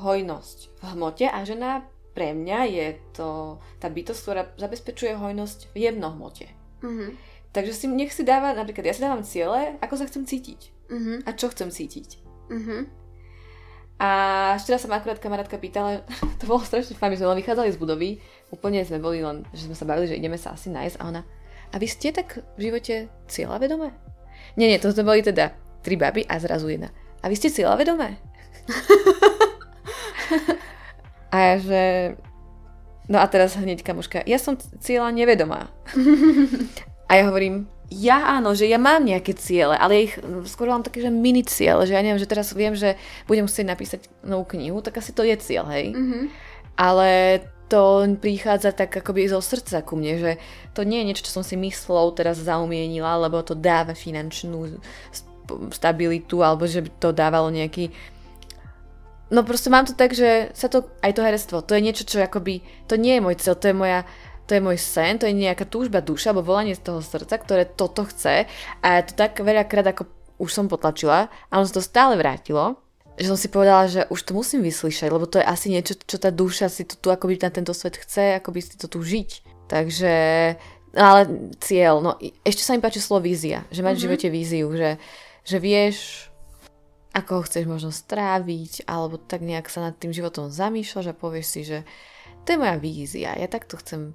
hojnosť v hmote a žena pre mňa je to tá bytosť, ktorá zabezpečuje hojnosť v jemnohmote. Mm-hmm. Takže si, nech si dáva, napríklad ja si dávam ciele, ako sa chcem cítiť. Mm-hmm. A čo chcem cítiť. Mm-hmm. A včera sa ma akurát kamarátka pýtala, to bolo strašne fajn, my sme len vychádzali z budovy, úplne sme boli len, že sme sa bavili, že ideme sa asi nájsť a ona, a vy ste tak v živote cieľavedomé? Nie, nie, to sme boli teda tri baby a zrazu jedna. A vy ste cieľavedomé? a ja, že... No a teraz hneď kamoška, ja som cieľa nevedomá. a ja hovorím, ja áno, že ja mám nejaké ciele, ale ja ich skôr mám také, že mini cieľ, že ja neviem, že teraz viem, že budem musieť napísať novú knihu, tak asi to je cieľ, hej. Mm-hmm. Ale to prichádza tak akoby zo srdca ku mne, že to nie je niečo, čo som si myslou teraz zaumienila, lebo to dáva finančnú stabilitu, alebo že by to dávalo nejaký No proste mám to tak, že sa to, aj to herectvo, to je niečo, čo akoby, to nie je môj cieľ, to je moja, to je môj sen, to je nejaká túžba duša, alebo volanie z toho srdca, ktoré toto chce a ja to tak veľakrát ako už som potlačila a on sa to stále vrátilo že som si povedala, že už to musím vyslyšať, lebo to je asi niečo, čo tá duša si tu, tu akoby na tento svet chce, akoby si to tu žiť. Takže, no ale cieľ, no ešte sa mi páči slovo vízia, že mať mm-hmm. v mhm. živote víziu, že, že vieš, ako ho chceš možno stráviť, alebo tak nejak sa nad tým životom zamýšľaš a povieš si, že to je moja vízia, ja takto chcem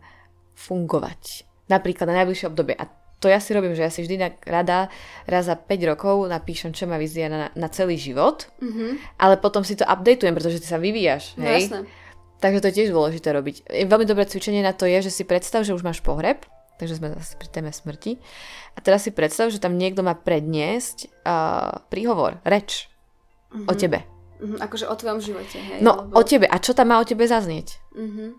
fungovať. Napríklad na najbližšie obdobie. A to ja si robím, že ja si vždy rada raz za 5 rokov napíšem, čo má vízia na, na celý život, mm-hmm. ale potom si to updateujem, pretože ty sa vyvíjaš. No, hej? Jasné. Takže to je tiež dôležité robiť. Veľmi dobré cvičenie na to je, že si predstav, že už máš pohreb, takže sme zase pri téme smrti. A teraz si predstav, že tam niekto má predniesť uh, príhovor, reč mm-hmm. o tebe. Mm-hmm, akože o tvojom živote, hej? No, alebo... o tebe. A čo tam má o tebe zaznieť? Mm-hmm.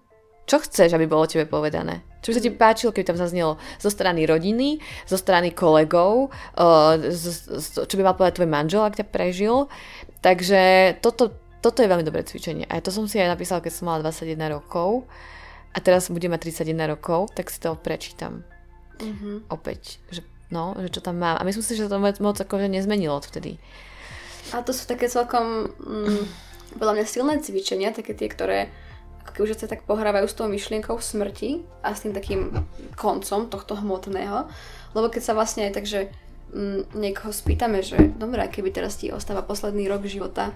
Čo chceš, aby bolo tebe povedané? Čo by sa ti páčilo, keby tam zaznelo zo strany rodiny, zo strany kolegov, z, čo by mal povedať tvoj manžel, ak ťa prežil. Takže toto, toto je veľmi dobré cvičenie. A to som si aj napísala, keď som mala 21 rokov. A teraz budem mať 31 rokov, tak si to prečítam. Mm-hmm. Opäť. Že, no, že čo tam mám. A myslím si, že to moc, akože nezmenilo odvtedy. A to sú také celkom, mm, podľa mňa silné cvičenia, také tie, ktoré ako keby, sa tak pohrávajú s tou myšlienkou smrti a s tým takým koncom tohto hmotného. Lebo keď sa vlastne aj tak, že mm, niekoho spýtame, že dobré, keby teraz ti ostáva posledný rok života,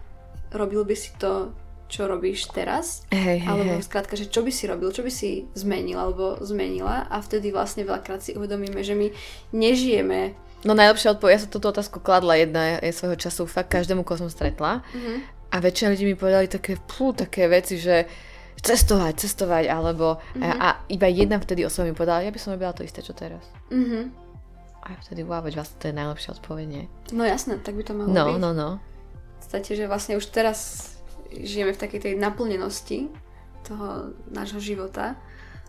robil by si to, čo robíš teraz? Hey, hey, alebo hey. skrátka, že čo by si robil, čo by si zmenil alebo zmenila a vtedy vlastne veľakrát si uvedomíme, že my nežijeme No najlepšia odpoveď, ja som túto otázku kladla jedna je svojho času fakt každému, koho som stretla. Mm-hmm. A väčšina ľudí mi povedali také, pú, také veci, že cestovať, cestovať, alebo mm-hmm. a, a iba jedna vtedy osoba mi povedala, ja by som robila to isté, čo teraz. Mm-hmm. A ja vtedy, wow, veď vlastne to je najlepšia odpoveď, nie? No jasné, tak by to malo no, byť. No, no, V podstate, že vlastne už teraz žijeme v takej tej naplnenosti toho nášho života,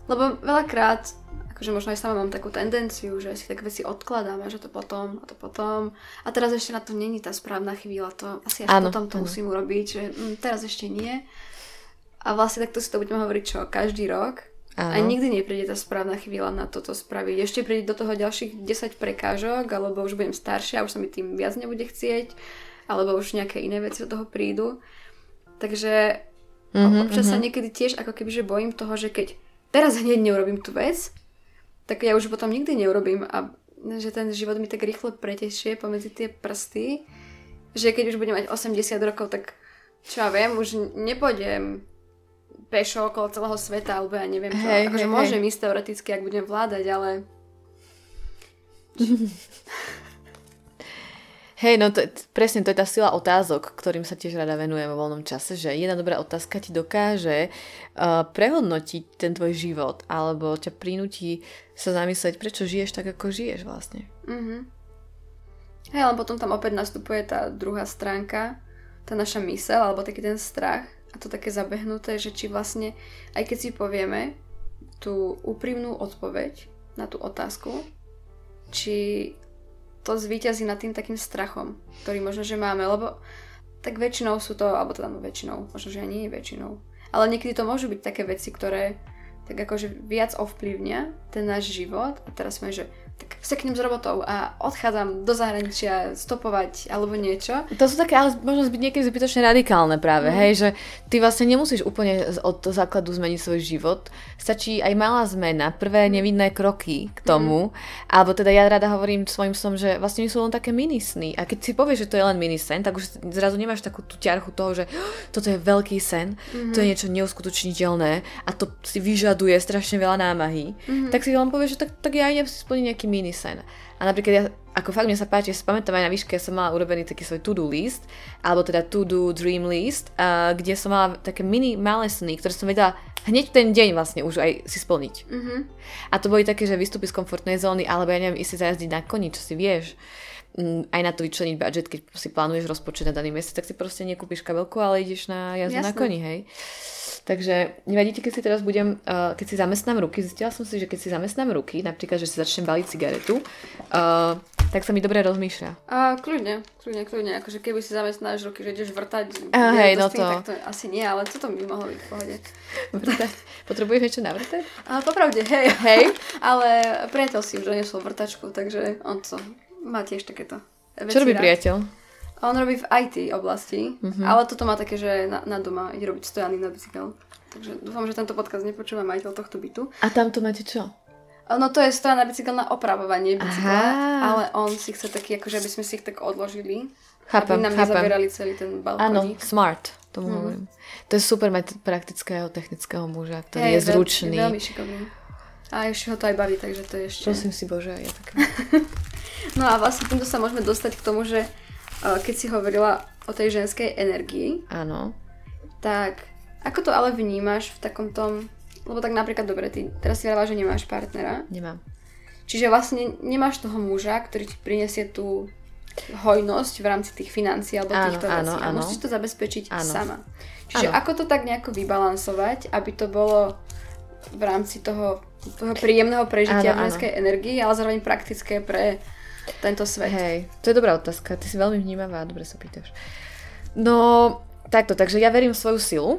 lebo veľakrát, akože možno aj sama mám takú tendenciu, že si tak veci odkladáme, že to potom a to potom. A teraz ešte na to není tá správna chvíľa, to asi až ano, potom to ano. musím urobiť, že mm, teraz ešte nie. A vlastne takto si to budeme hovoriť čo, každý rok. Áno. A nikdy nepríde tá správna chvíľa na toto spraviť. Ešte príde do toho ďalších 10 prekážok, alebo už budem staršia, už sa mi tým viac nebude chcieť, alebo už nejaké iné veci do toho prídu. Takže mm-hmm, občas mm-hmm. sa niekedy tiež ako keby že bojím toho, že keď teraz hneď neurobím tú vec, tak ja už potom nikdy neurobím a že ten život mi tak rýchlo pretešie pomedzi tie prsty, že keď už budem mať 80 rokov, tak čo ja viem, už nepôjdem pešo okolo celého sveta, alebo ja neviem čo. Hey, akože hey, môžem hey. ísť teoreticky, ak budem vládať, ale... Hej, no to, presne to je tá sila otázok, ktorým sa tiež rada venujem vo voľnom čase, že jedna dobrá otázka ti dokáže uh, prehodnotiť ten tvoj život, alebo ťa prinúti sa zamyslieť, prečo žiješ tak, ako žiješ vlastne. Mm-hmm. Hej, ale potom tam opäť nastupuje tá druhá stránka, tá naša mysel, alebo taký ten strach, a to také zabehnuté, že či vlastne, aj keď si povieme tú úprimnú odpoveď na tú otázku, či to zvíťazí nad tým takým strachom, ktorý možno, že máme, lebo tak väčšinou sú to, alebo teda no väčšinou, možno, že aj nie väčšinou, ale niekedy to môžu byť také veci, ktoré tak akože viac ovplyvnia ten náš život. A teraz sme, že tak seknem s robotou a odchádzam do zahraničia stopovať alebo niečo. To sú také, ale možno byť niekedy zbytočne radikálne práve, mm. hej, že ty vlastne nemusíš úplne od základu zmeniť svoj život. Stačí aj malá zmena, prvé nevidné kroky k tomu, mm. alebo teda ja rada hovorím svojim som, že vlastne sú len také mini sny. A keď si povieš, že to je len mini sen, tak už zrazu nemáš takú tú ťarchu toho, že toto je veľký sen, mm-hmm. to je niečo neuskutočniteľné a to si vyžaduje strašne veľa námahy. Mm-hmm. Tak si len povieš, že tak, tak ja idem si splniť nejaký taký mini sen. A napríklad ja, ako fakt mne sa páči, ja si pamätám aj na výške, ja som mala urobený taký svoj to-do list, alebo teda to-do dream list, uh, kde som mala také mini malé sny, ktoré som vedela hneď ten deň vlastne už aj si splniť. Mm-hmm. A to boli také, že vystúpiť z komfortnej zóny, alebo ja neviem, ísť zajazdiť na koni, čo si vieš mm, aj na to vyčleniť budget, keď si plánuješ rozpočet na daný mesiac, tak si proste nekúpiš kabelku, ale ideš na jazdu Jasne. na koni, hej. Takže nevadíte, keď si teraz budem, uh, keď si zamestnám ruky, zistila som si, že keď si zamestnám ruky, napríklad, že si začnem baliť cigaretu, uh, tak sa mi dobre rozmýšľa. A kľudne, kľudne, kľudne, akože keby si zamestnáš ruky, že ideš vrtať, uh, hej, no to... tak to asi nie, ale co to by mohlo byť v pohode. Vrtať. Potrebuješ niečo navrtať? A popravde, hej. Hej? ale priateľ si už doniesol vrtačku, takže on to má tiež takéto Čo robí priateľ? A on robí v IT oblasti, mm-hmm. ale toto má také, že na, na doma ide robiť stojany na bicykel. Takže dúfam, že tento podcast nepočúva majiteľ tohto bytu. A tam to máte čo? No to je stojan na bicykel na opravovanie bicykla, Aha. ale on si chce taký, akože aby sme si ich tak odložili. Chápem, aby nám chápem. nezabierali celý ten balkónik. Áno, smart, tomu mm. hovorím. To je super mať praktického, technického muža, ktorý je, je zručný. Je veľmi šikovný. A ešte ho to aj baví, takže to je ešte... Prosím si Bože, ja také. no a vlastne týmto sa môžeme dostať k tomu, že keď si hovorila o tej ženskej energii. Áno. Tak ako to ale vnímaš v takom tom... Lebo tak napríklad, dobre, ty teraz si hovorila, že nemáš partnera. Nemám. Čiže vlastne nemáš toho muža, ktorý ti prinesie tú hojnosť v rámci tých financií alebo áno, týchto vecí. Áno, a musíš to zabezpečiť áno. sama. Čiže áno. ako to tak nejako vybalansovať, aby to bolo v rámci toho, toho príjemného prežitia áno, áno. energii, ale zároveň praktické pre tento svet. Hej, to je dobrá otázka. Ty si veľmi vnímavá, dobre sa pýtaš. No, takto, takže ja verím v svoju silu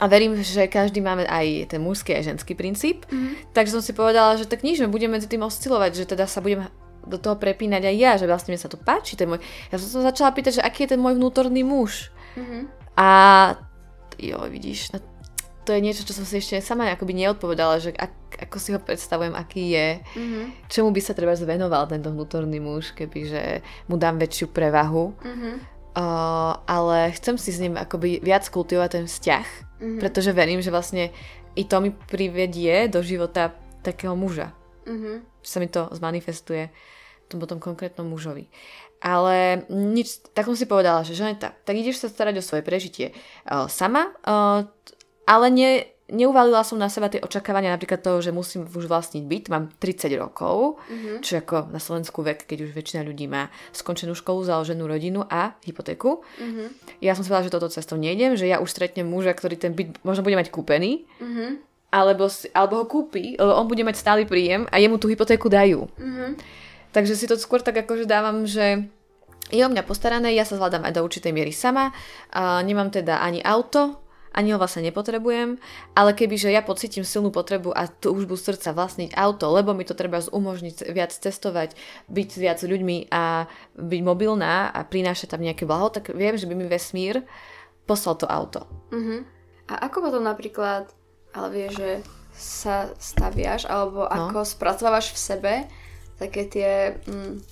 a verím, že každý máme aj ten mužský a ženský princíp. Mm-hmm. Takže som si povedala, že tak nič, budem medzi tým oscilovať, že teda sa budem do toho prepínať aj ja, že vlastne mi sa to páči. Ten môj... Ja som sa začala pýtať, že aký je ten môj vnútorný muž. Mm-hmm. A jo, vidíš, no, to je niečo, čo som si ešte sama akoby neodpovedala, že ak, ako si ho predstavujem, aký je, mm-hmm. čomu by sa treba zvenoval tento vnútorný muž, keby že mu dám väčšiu prevahu. Mm-hmm. Uh, ale chcem si s ním akoby viac kultivovať ten vzťah, mm-hmm. pretože verím, že vlastne i to mi privedie do života takého muža. Mm-hmm. Že sa mi to zmanifestuje tom potom konkrétnom mužovi. Ale nič, tak som si povedala, že Žaneta, tak ideš sa starať o svoje prežitie sama, ale nie, neuvalila som na seba tie očakávania napríklad toho, že musím už vlastniť byt, mám 30 rokov, mm-hmm. čo ako na Slovensku vek, keď už väčšina ľudí má skončenú školu, založenú rodinu a hypotéku. Mm-hmm. Ja som si povedala, že toto cestou nejdem, že ja už stretnem muža, ktorý ten byt možno bude mať kúpený, mm-hmm. alebo, alebo ho kúpi, lebo on bude mať stály príjem a jemu tú hypotéku dajú. Mm-hmm. Takže si to skôr tak akože dávam, že je o mňa postarané, ja sa zvládam aj do určitej miery sama, a nemám teda ani auto, ani ho vlastne nepotrebujem, ale kebyže ja pocítim silnú potrebu a túžbu srdca vlastniť auto, lebo mi to treba umožniť viac cestovať, byť s viac ľuďmi a byť mobilná a prinášať tam nejaké blaho, tak viem, že by mi vesmír poslal to auto. Uh-huh. A ako potom napríklad, ale vieš, že sa staviaš, alebo no. ako spracovávaš v sebe také tie... Mm,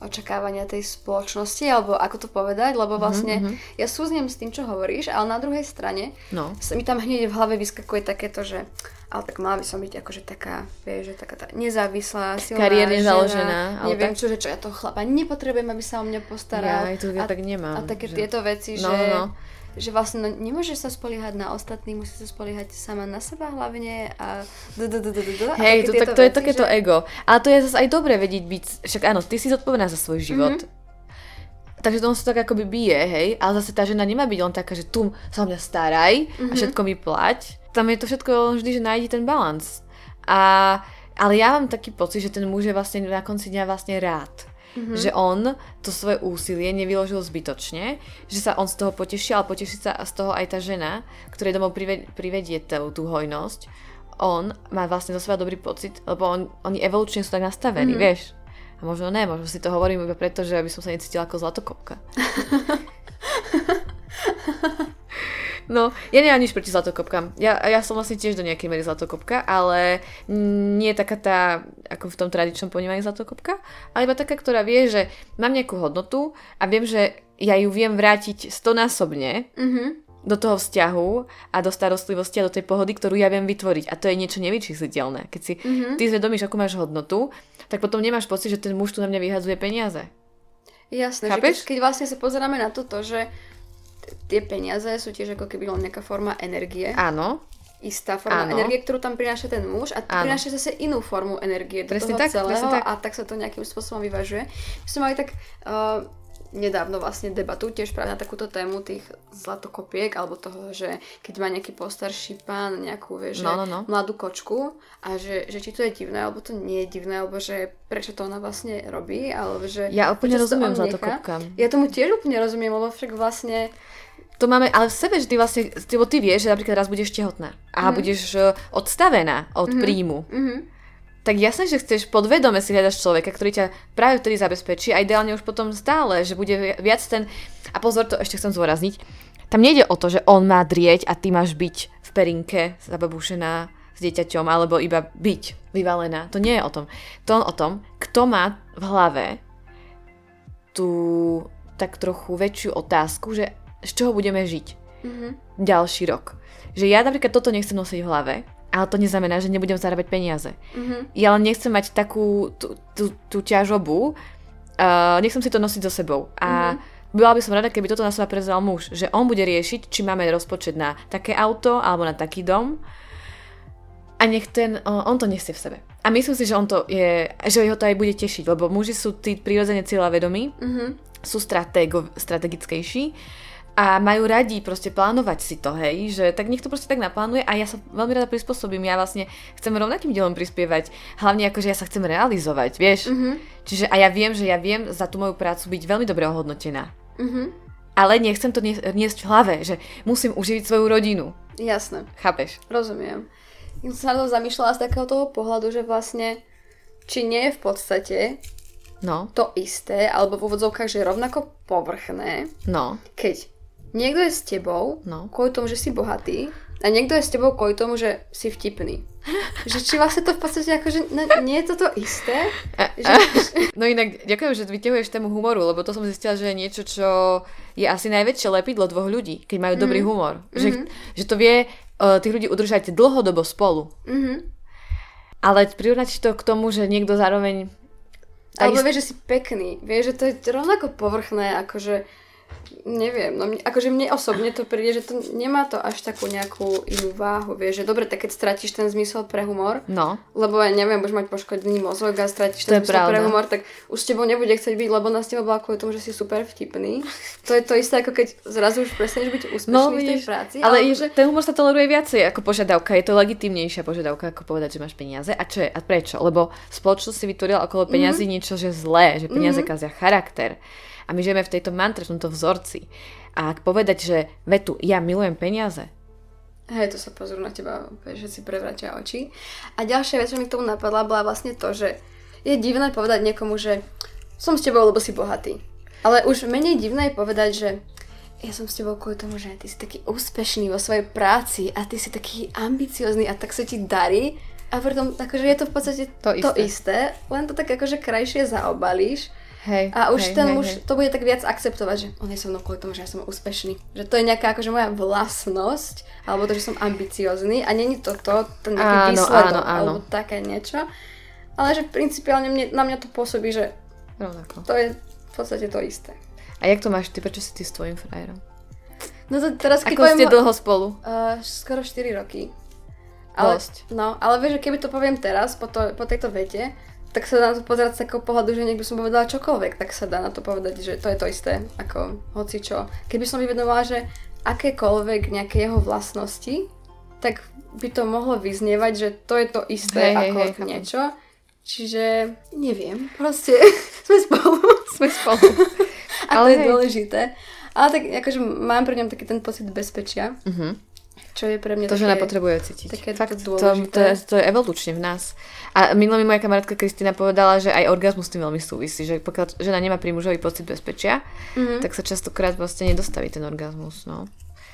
očakávania tej spoločnosti, alebo ako to povedať, lebo mhm, vlastne mm-hmm. ja súznem s tým, čo hovoríš, ale na druhej strane no. sa mi tam hneď v hlave vyskakuje takéto, že ale tak mala by som byť akože taká, vieš, že taká tá nezávislá, silná Kariérne žena, založená. Ale neviem tak... čo, že čo ja toho chlapa nepotrebujem, aby sa o mňa postaral. Ja aj to ja a, tak nemám. A také že... tieto veci, no, že... No že vlastne no, nemôžeš sa spoliehať na ostatných, musíš sa spoliehať sama na seba hlavne a Hej, to, tak, to je takéto že... ego. Ale to je zase aj dobre vedieť byť, však áno, ty si zodpovedná za svoj život. Mm-hmm. Takže to on sa tak akoby bije, hej, ale zase tá žena nemá byť len taká, že tu sa o mňa staraj mm-hmm. a mhm. všetko mi plať. Tam je to všetko vždy, že nájdi ten balans. A, ale ja mám taký pocit, že ten muž je vlastne na konci dňa vlastne rád. Mm-hmm. Že on to svoje úsilie nevyložil zbytočne, že sa on z toho poteší, ale poteší sa z toho aj tá žena, ktorej domov privedie tú, tú hojnosť. on má vlastne zo seba dobrý pocit, lebo on, oni evolučne sú tak nastavení, mm. vieš. A možno ne, možno si to hovorím iba preto, že aby som sa necítila ako zlatokopka. No, ja nemám nič proti zlatokopkám. Ja, ja som vlastne tiež do nejakej miery zlatokopka, ale nie je taká tá, ako v tom tradičnom ponímaní zlatokopka, ale iba taká, ktorá vie, že mám nejakú hodnotu a viem, že ja ju viem vrátiť stonásobne mm-hmm. do toho vzťahu a do starostlivosti a do tej pohody, ktorú ja viem vytvoriť. A to je niečo nevyčísliteľné. Keď si mm-hmm. ty zvedomíš, akú máš hodnotu, tak potom nemáš pocit, že ten muž tu na mňa vyhadzuje peniaze. Jasné, Chápeš? že keď, keď vlastne sa pozeráme na toto, že tie peniaze sú tiež ako keby len nejaká forma energie. Áno. Istá forma Áno. energie, ktorú tam prináša ten muž a Áno. prináša zase inú formu energie do presne toho tak, celého tak. a tak sa to nejakým spôsobom vyvažuje. My sme mali tak uh, nedávno vlastne debatu tiež práve na takúto tému tých zlatokopiek alebo toho, že keď má nejaký postarší pán nejakú, vieš, no, no, no. mladú kočku a že, že či to je divné alebo to nie je divné, alebo že prečo to ona vlastne robí, alebo že... Ja úplne rozumiem zlatokopkám. Ja tomu tiež úplne rozumiem, lebo však vlastne to máme, ale v sebe vždy vlastne, lebo ty vieš, že napríklad raz budeš tehotná a mm. budeš uh, odstavená od mm-hmm. príjmu. Mm-hmm tak jasné, že chceš podvedome si hľadaš človeka, ktorý ťa práve vtedy zabezpečí a ideálne už potom stále, že bude viac ten... A pozor, to ešte chcem zvorazniť. Tam nejde o to, že on má drieť a ty máš byť v perinke zababušená s dieťaťom alebo iba byť vyvalená. To nie je o tom. To on o tom, kto má v hlave tú tak trochu väčšiu otázku, že z čoho budeme žiť mm-hmm. ďalší rok. Že ja napríklad toto nechcem nosiť v hlave, ale to neznamená, že nebudem zarábať peniaze. Mm-hmm. Ja len nechcem mať takú tú, tú, tú ťažobu, uh, nechcem si to nosiť so sebou. A mm-hmm. bola by som rada, keby toto na seba prevzal muž, že on bude riešiť, či máme rozpočet na také auto alebo na taký dom a nech ten, uh, on to nesie v sebe. A myslím si, že on to je, že ho to aj bude tešiť, lebo muži sú tí prirodzene cieľa vedomí, mm-hmm. sú stratego, strategickejší a majú radi proste plánovať si to, hej, že tak nech to proste tak naplánuje a ja sa veľmi rada prispôsobím, ja vlastne chcem rovnakým dielom prispievať, hlavne ako, že ja sa chcem realizovať, vieš, mm-hmm. čiže a ja viem, že ja viem za tú moju prácu byť veľmi dobre ohodnotená. Mm-hmm. Ale nechcem to niesť v hlave, že musím uživiť svoju rodinu. Jasné. Chápeš? Rozumiem. Ja som sa na to zamýšľala z takého toho pohľadu, že vlastne či nie je v podstate no. to isté, alebo v úvodzovkách, že rovnako povrchné, no. keď Niekto je s tebou no. kvôli tomu, že si bohatý a niekto je s tebou kvôli tomu, že si vtipný. že či vlastne to v podstate akože no, nie je toto isté? Že... No inak ďakujem, že vyťahuješ tému humoru, lebo to som zistila, že je niečo, čo je asi najväčšie lepidlo dvoch ľudí, keď majú mm. dobrý humor. Že, mm-hmm. že to vie uh, tých ľudí udržať dlhodobo spolu. Mm-hmm. Ale prirovnať to k tomu, že niekto zároveň... Alebo vieš, že si pekný. Vieš, že to je rovnako povrchné, akože neviem, no mne, akože mne osobne to príde, že to nemá to až takú nejakú inú váhu, vieš, že dobre, tak keď stratíš ten zmysel pre humor, no. lebo ja neviem, budeš mať poškodený mozog a stratíš ten zmysel pravda. pre humor, tak už s tebou nebude chcieť byť, lebo na s tebou bola kvôli tomu, že si super vtipný. To je to isté, ako keď zrazu už prestaneš byť úspešný no, v tej práci. Ale, ale že... ten humor sa toleruje viacej ako požiadavka, je to legitimnejšia požiadavka, ako povedať, že máš peniaze. A čo je? A prečo? Lebo spoločnosť si vytvorila okolo peniazy mm-hmm. niečo, že zlé, že peniaze mm-hmm. kazia charakter. A my žijeme v tejto mantre, v tomto vzorci. A ak povedať, že vetu, ja milujem peniaze, Hej, to sa pozrú na teba, že si prevratia oči. A ďalšia vec, čo mi k tomu napadla, bola vlastne to, že je divné povedať niekomu, že som s tebou, lebo si bohatý. Ale už menej divné je povedať, že ja som s tebou kvôli tomu, že ty si taký úspešný vo svojej práci a ty si taký ambiciozný a tak sa ti darí. A pritom akože je to v podstate to, to isté. isté, len to tak akože krajšie zaobalíš Hej, a už hej, ten hej, muž hej. to bude tak viac akceptovať, že on je so mnou kvôli tomu, že ja som úspešný. Že to je nejaká akože moja vlastnosť, alebo to, že som ambiciózny a není to to, ten nejaký áno, výsledok, áno, áno. alebo také niečo. Ale že principiálne mne, na mňa to pôsobí, že Rovnako. to je v podstate to isté. A jak to máš ty? Prečo si ty s tvojim frajerom? No to teraz, keď Ako poviem, ste dlho spolu? Uh, skoro 4 roky. Ale, Dosť. No, ale vieš, že keby to poviem teraz, po, to, po tejto vete, tak sa dá na to pozerať z takého pohľadu, že niekto som povedala čokoľvek, tak sa dá na to povedať, že to je to isté, ako hoci čo. Keby som vyvedovala, že akékoľvek nejaké jeho vlastnosti, tak by to mohlo vyznievať, že to je to isté hej, ako hej, hej, niečo. Čiže neviem, proste sme spolu. Sme spolu. Ale je dôležité. Ale tak akože mám pre ňom taký ten pocit bezpečia. Uh-huh Čo je pre mňa To, také, žena potrebuje cítiť. také Fakt, to to, to, je, to je evolučne v nás. A minulý moja kamarátka Kristina povedala, že aj orgazmus s tým veľmi súvisí, že pokiaľ žena nemá pri mužovi pocit bezpečia, Mhm. tak sa častokrát vlastne nedostaví ten orgazmus, no.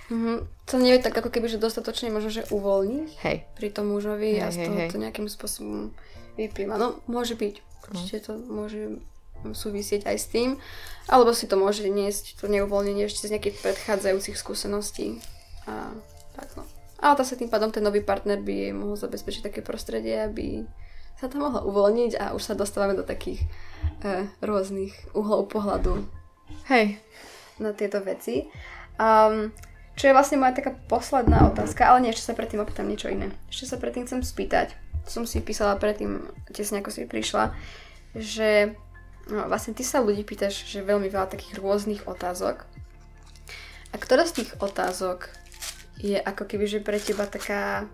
Mhm. To nie je tak ako keby, že dostatočne možno, že uvoľní Hej. pri tom mužovi a Hej, z hej, toho hej. to nejakým spôsobom vyplýva. No, môže byť. Určite to môže súvisieť aj s tým. Alebo si to môže niesť, to neuvoľnenie ešte z nejakých predchádzajúcich skúseností. A tak no. Ale to sa tým pádom ten nový partner by jej mohol zabezpečiť také prostredie, aby sa to mohlo uvoľniť a už sa dostávame do takých e, rôznych uhlov pohľadu Hej. na tieto veci. Um, čo je vlastne moja taká posledná otázka, ale nie, ešte sa predtým opýtam niečo iné. Ešte sa predtým chcem spýtať, som si písala predtým, tesne ako si prišla, že no, vlastne ty sa ľudí pýtaš, že veľmi veľa takých rôznych otázok. A ktorá z tých otázok je ako keby, že pre teba taká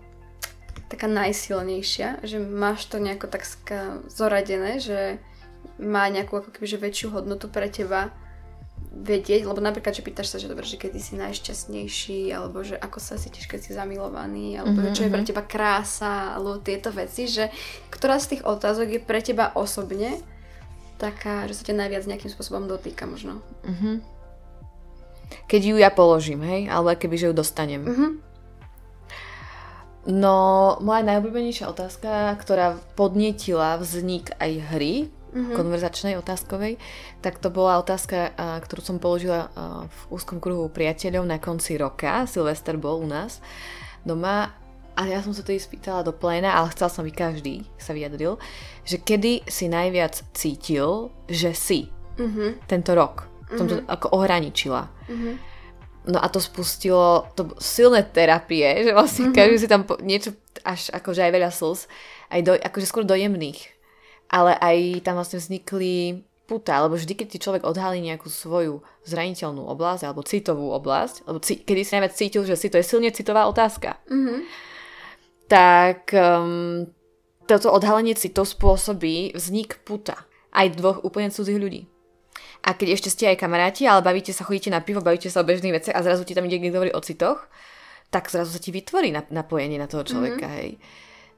taká najsilnejšia, že máš to nejako tak zoradené, že má nejakú ako keby, že väčšiu hodnotu pre teba vedieť, lebo napríklad, že pýtaš sa, že dobre, že kedy si najšťastnejší, alebo že ako sa cítiš, keď si zamilovaný, alebo mm-hmm. čo je pre teba krása, alebo tieto veci, že ktorá z tých otázok je pre teba osobne taká, že sa ťa najviac nejakým spôsobom dotýka možno. Mhm. Keď ju ja položím, hej, alebo keby, že ju dostanem. Mhm. No, moja najobľúbenejšia otázka, ktorá podnietila vznik aj hry, mm-hmm. konverzačnej otázkovej, tak to bola otázka, ktorú som položila v úzkom kruhu priateľov na konci roka. Silvester bol u nás doma a ja som sa tedy spýtala do pléna, ale chcel som, aby každý sa vyjadril, že kedy si najviac cítil, že si Mhm. tento rok. Som to ako ohraničila. Mhm. No a to spustilo to silné terapie, že vlastne mm-hmm. každý si tam po, niečo až akože aj veľa slz, aj do, akože skôr dojemných. Ale aj tam vlastne vznikli puta, lebo vždy, keď ti človek odhalí nejakú svoju zraniteľnú oblasť alebo citovú oblasť, lebo ci, kedy si najviac cítil, že si to je silne citová otázka, Mhm. tak um, toto odhalenie citov spôsobí vznik puta. Aj dvoch úplne cudzích ľudí. A keď ešte ste aj kamaráti, ale bavíte sa, chodíte na pivo, bavíte sa o bežných veciach a zrazu ti tam ide niekto hovorí o citoch, tak zrazu sa ti vytvorí nap- napojenie na toho človeka, mm-hmm. hej.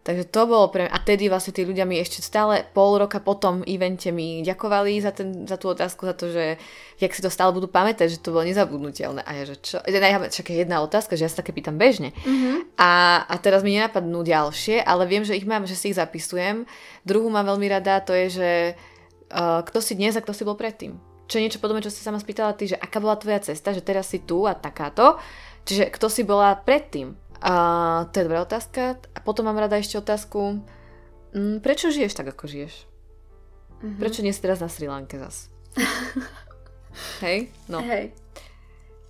Takže to bolo pre mňa, a tedy vlastne tí ľudia mi ešte stále pol roka po tom evente mi ďakovali za, ten, za tú otázku, za to, že jak si to stále budú pamätať, že to bolo nezabudnutelné. A ja, že čo? Ja, však je jedna otázka, že ja sa také pýtam bežne. Mm-hmm. A, a teraz mi nenapadnú ďalšie, ale viem, že ich mám, že si ich zapisujem. Druhú mám veľmi rada, to je, že uh, kto si dnes a kto si bol predtým. Čo je niečo podobné, čo si sama spýtala ty, že aká bola tvoja cesta, že teraz si tu a takáto. Čiže kto si bola predtým? A to je dobrá otázka. A potom mám rada ešte otázku, mm, prečo žiješ tak, ako žiješ? Mm-hmm. Prečo nie si teraz na Sri Lanke zas? Hej? No. Hej.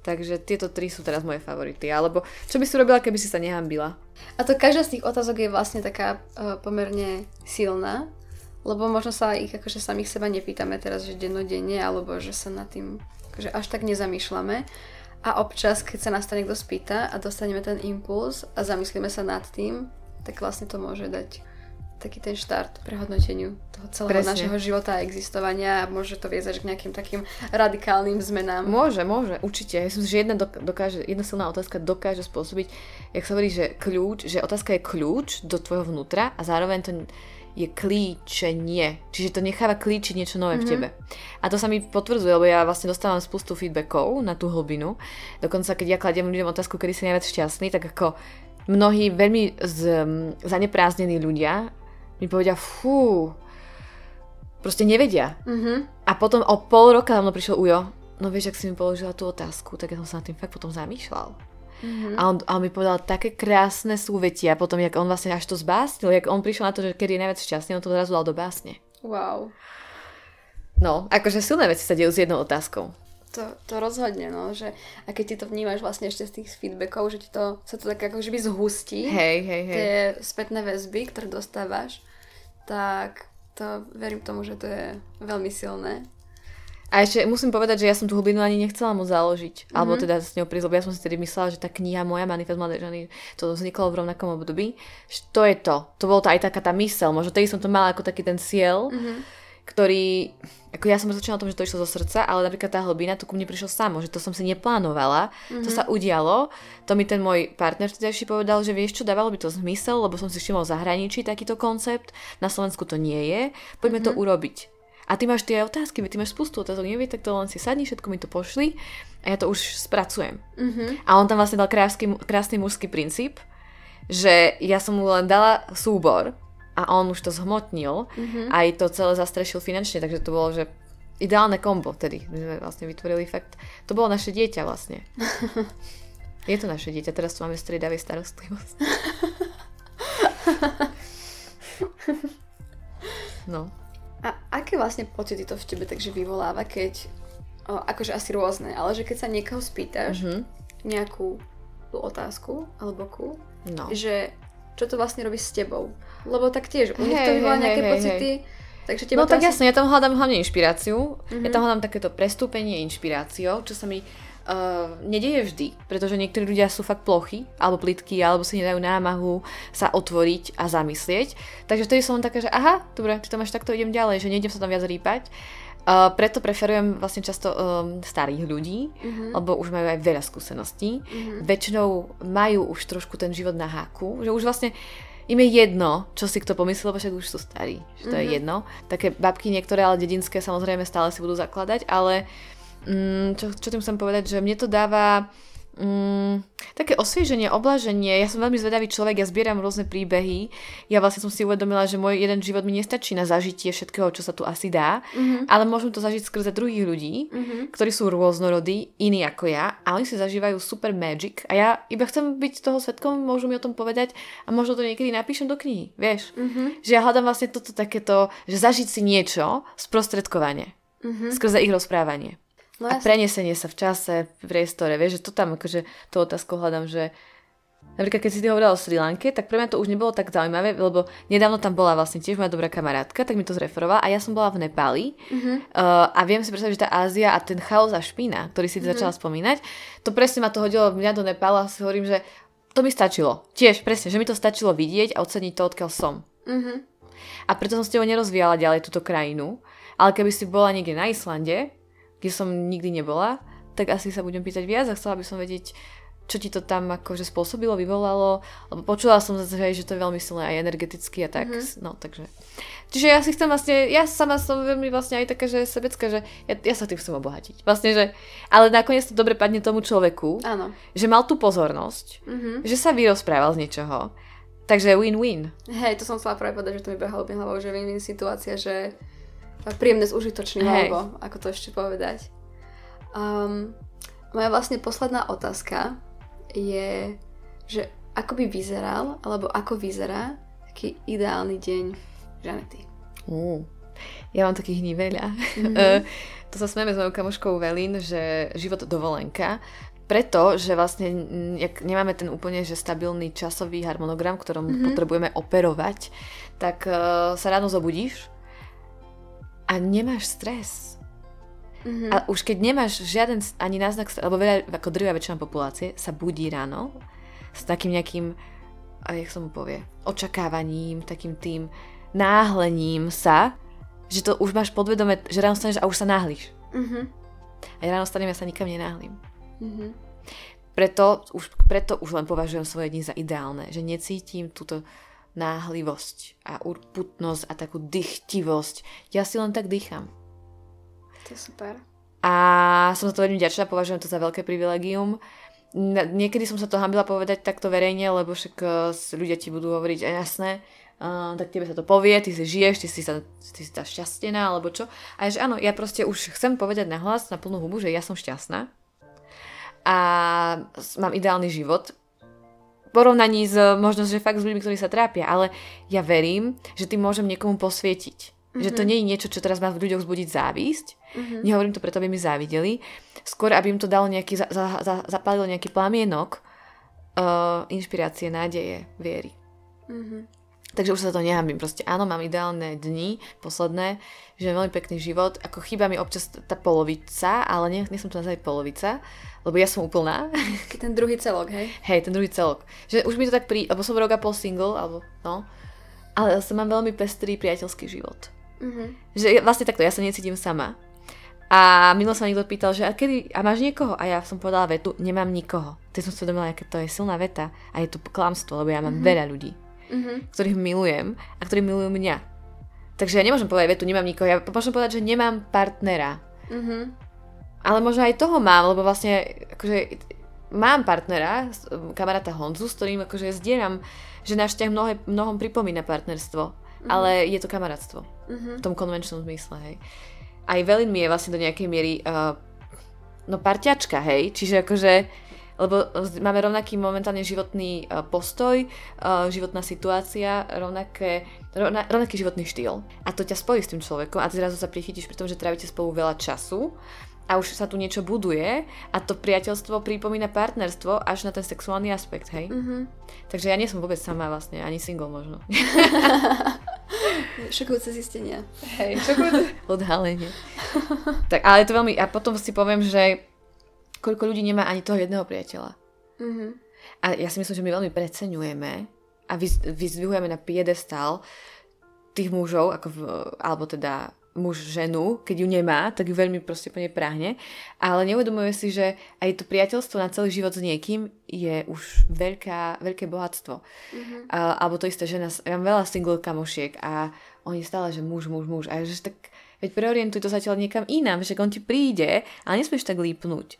Takže tieto tri sú teraz moje favority. Alebo čo by si robila, keby si sa nehambila? A to každá z tých otázok je vlastne taká uh, pomerne silná, lebo možno sa ich akože samých seba nepýtame teraz, že dennodenne, alebo že sa nad tým akože až tak nezamýšľame. A občas, keď sa nás to niekto spýta a dostaneme ten impuls a zamyslíme sa nad tým, tak vlastne to môže dať taký ten štart prehodnoteniu toho celého Presne. našeho života a existovania a môže to viesť až k nejakým takým radikálnym zmenám. Môže, môže, určite. Ja myslím, že jedna, dok- dokáže, jedna silná otázka dokáže spôsobiť, jak sa hovorí, že kľúč, že otázka je kľúč do tvojho vnútra a zároveň to je klíčenie. Čiže to necháva klíčiť niečo nové mm-hmm. v tebe. A to sa mi potvrdzuje, lebo ja vlastne dostávam spustu feedbackov na tú hlbinu. Dokonca, keď ja kladiem ľuďom otázku, kedy si najviac šťastný, tak ako mnohí veľmi z, zaneprázdnení ľudia mi povedia, fú, proste nevedia. Mhm. A potom o pol roka za mnou prišiel Ujo, no vieš, ak si mi položila tú otázku, tak ja som sa nad tým fakt potom zamýšľal. Mm-hmm. A, on, a on mi povedal také krásne súvetia potom, jak on vlastne až to zbásnil, jak on prišiel na to, že kedy je najviac šťastný, on to zrazu dal do básne. Wow. No, akože silné veci sa dejú s jednou otázkou. To, to rozhodne, no, že a keď ty to vnímaš vlastne ešte z tých feedbackov, že ti to, sa to tak ako by zhustí, Hej, hej, hej. tie spätné väzby, ktoré dostávaš, tak to verím tomu, že to je veľmi silné. A ešte musím povedať, že ja som tú hlbinu ani nechcela mu založiť. Mm-hmm. Mhm. Alebo teda s ňou prísť, ja som si tedy myslela, že tá kniha moja, Manifest Mladej ženy, to vzniklo v rovnakom období. To je to. To bolo to aj taká tá mysel. Možno tedy som to mala ako taký ten cieľ, mm-hmm. ktorý, ako ja som rozhodčila o tom, že to išlo zo srdca, ale napríklad tá hlbina, to ku mne prišlo samo, že to som si neplánovala, mm-hmm. to sa udialo, to mi ten môj partner vtedajší povedal, že vieš čo, dávalo by to zmysel, lebo som si všimol v zahraničí takýto koncept, na Slovensku to nie je, poďme mm-hmm. to urobiť. A ty máš tie otázky, ty máš spustu otázok, nevie, tak to len si sadni, všetko mi to pošli a ja to už spracujem. Mm-hmm. A on tam vlastne dal krásny, krásny mužský princíp, že ja som mu len dala súbor a on už to zhmotnil, mm-hmm. aj to celé zastrešil finančne, takže to bolo, že ideálne kombo tedy. My sme vlastne vytvorili fakt. To bolo naše dieťa vlastne. Je to naše dieťa, teraz tu máme striedavej starostlivosť. No. A aké vlastne pocity to v tebe takže vyvoláva, keď, o, akože asi rôzne, ale že keď sa niekoho spýtaš mm-hmm. nejakú otázku alebo ku, no. že čo to vlastne robí s tebou. Lebo tak tiež, u nich to vyvolá nejaké hej, pocity, hej. Takže teba no tak jasne, ja tam hľadám hlavne inšpiráciu. Mm-hmm. Ja tam hľadám takéto prestúpenie inšpiráciou, čo sa mi uh, vždy, pretože niektorí ľudia sú fakt plochy, alebo plitky, alebo si nedajú námahu sa otvoriť a zamyslieť. Takže vtedy som taká, že aha, dobre, ty tam máš takto, idem ďalej, že nejdem sa tam viac rýpať. Uh, preto preferujem vlastne často um, starých ľudí, uh-huh. lebo už majú aj veľa skúseností. Uh-huh. Väčšinou majú už trošku ten život na háku, že už vlastne im je jedno, čo si kto pomyslel, lebo však už sú starí, že to uh-huh. je jedno. Také babky niektoré, ale dedinské samozrejme stále si budú zakladať, ale mm, čo, čo tým chcem povedať, že mne to dáva mm, také osvieženie, oblaženie. Ja som veľmi zvedavý človek, ja zbieram rôzne príbehy. Ja vlastne som si uvedomila, že môj jeden život mi nestačí na zažitie všetkého, čo sa tu asi dá, mm-hmm. ale môžem to zažiť skrze druhých ľudí, mm-hmm. ktorí sú rôznorodí, iní ako ja a oni si zažívajú super magic a ja iba chcem byť toho svetkom, môžu mi o tom povedať a možno to niekedy napíšem do knihy, vieš? Mm-hmm. Že ja hľadám vlastne toto takéto, že zažiť si niečo sprostredkovanie mm-hmm. skrze ich rozprávanie. No, a prenesenie sa v čase, v priestore, vieš, že to tam akože tú otázku hľadám, že napríklad keď si ty hovorila o Sri Lanke, tak pre mňa to už nebolo tak zaujímavé, lebo nedávno tam bola vlastne tiež moja dobrá kamarátka, tak mi to zreferovala a ja som bola v Nepáli uh-huh. uh, a viem si predstaviť, že tá Ázia a ten chaos a špína, ktorý si uh-huh. začala spomínať, to presne ma to hodilo mňa do Nepála a si hovorím, že to mi stačilo. Tiež, presne, že mi to stačilo vidieť a oceniť to, odkiaľ som. Uh-huh. A preto som s tebou nerozvíjala ďalej túto krajinu, ale keby si bola niekde na Islande, kde som nikdy nebola, tak asi sa budem pýtať viac a chcela by som vedieť, čo ti to tam akože spôsobilo, vyvolalo, lebo počula som zase, že to je veľmi silné aj energeticky a tak, mm-hmm. no takže. Čiže ja si chcem vlastne, ja sama som veľmi vlastne aj taká, že sebecká, že ja, ja sa tým chcem obohatiť. Vlastne, že, ale nakoniec to dobre padne tomu človeku, Áno. že mal tú pozornosť, mm-hmm. že sa vyrozprával z niečoho. Takže win-win. Hej, to som chcela práve povedať, že to mi behalo hlavou, že win-win situácia, že príjemné s užitočným, hey. alebo ako to ešte povedať. Um, moja vlastne posledná otázka je, že ako by vyzeral, alebo ako vyzerá taký ideálny deň Žanety. Uh, ja mám takých dní veľa. Mm-hmm. to sa smieme s mojou kamoškou Velin, že život dovolenka, preto, že vlastne jak nemáme ten úplne že stabilný časový harmonogram, ktorom mm-hmm. potrebujeme operovať, tak uh, sa ráno zobudíš, a nemáš stres. Mm-hmm. A už keď nemáš žiaden ani náznak, alebo veľa, ako drvia väčšina populácie sa budí ráno s takým nejakým, a jak som mu povie, očakávaním, takým tým náhlením sa, že to už máš podvedome, že ráno staneš a už sa náhliš. Mm-hmm. A ja ráno stanem, ja sa nikam nenáhlim. Mm-hmm. Preto už, preto už len považujem svoje dni za ideálne, že necítim túto náhlivosť a urputnosť a takú dychtivosť. Ja si len tak dýcham. To je super. A som za to veľmi ďačná, považujem to za veľké privilegium. Niekedy som sa to hambila povedať takto verejne, lebo však e, ľudia ti budú hovoriť, a jasné, uh, tak tebe sa to povie, ty si žiješ, ty si, sa, ty si tá šťastená, alebo čo. A že áno, ja proste už chcem povedať na hlas, na plnú hubu, že ja som šťastná a mám ideálny život, porovnaní s možno, že fakt s ľuďmi, ktorí sa trápia, ale ja verím, že tým môžem niekomu posvietiť. Mm-hmm. Že to mhm. nie je niečo, čo teraz má v ľuďoch vzbudiť závisť. Mm-hmm. Nehovorím to preto, aby mi závideli. Skôr, aby im to dalo nejaký, za, za, za, zapálilo nejaký plamienok uh, inšpirácie, nádeje, viery. Mm-hmm. Takže už sa to nehambím. Proste áno, mám ideálne dni, posledné, že mám veľmi pekný život. Ako chýba mi občas tá polovica, ale nie, nie som to nazvať polovica lebo ja som úplná. Ten druhý celok, hej? Hej, ten druhý celok. Že už mi to tak pri... Lebo som rok a pol single, alebo no. Ale zase mám veľmi pestrý priateľský život. Mm-hmm. Že vlastne takto, ja sa necítim sama. A milo sa niekto pýtal, že a, kedy, a máš niekoho? A ja som povedala vetu, nemám nikoho. Teď som si uvedomila, aké to je silná veta. A je to klamstvo, lebo ja mám mm-hmm. veľa ľudí, mm-hmm. ktorých milujem a ktorí milujú mňa. Takže ja nemôžem povedať vetu, nemám nikoho. Ja môžem povedať, že nemám partnera. Mm-hmm. Ale možno aj toho mám, lebo vlastne akože, mám partnera, kamaráta Honzu, s ktorým akože zdieľam, že náš vzťah mnohé, mnohom pripomína partnerstvo. Mm-hmm. Ale je to kamarátstvo. Mm-hmm. V tom konvenčnom zmysle, hej aj Velin mi je vlastne do nejakej miery uh, no parťačka, hej, čiže akože lebo máme rovnaký momentálne životný uh, postoj, uh, životná situácia, rovnaké, rovna, rovnaký životný štýl. A to ťa spojí s tým človekom a ty zrazu sa prichytíš pri tom, že trávite spolu veľa času a už sa tu niečo buduje a to priateľstvo pripomína partnerstvo až na ten sexuálny aspekt, hej? Mm-hmm. Takže ja nie som vôbec sama vlastne, ani single možno. Šokujúce zistenia. Hej, šokujúce odhalenie. tak, ale je to veľmi... A potom si poviem, že koľko ľudí nemá ani toho jedného priateľa. Mm-hmm. A ja si myslím, že my veľmi preceňujeme a vyzdvihujeme na piedestal tých mužov, ako v, alebo teda muž ženu, keď ju nemá, tak ju veľmi proste plne prahne, ale neuvedomuje si, že aj to priateľstvo na celý život s niekým je už veľká, veľké bohatstvo. Mm-hmm. A, alebo to isté žena, ja mám veľa single kamošiek a oni stále, že muž, muž, muž a že tak, veď preorientuj to zatiaľ niekam inám, že on ti príde, ale nesmieš tak lípnuť.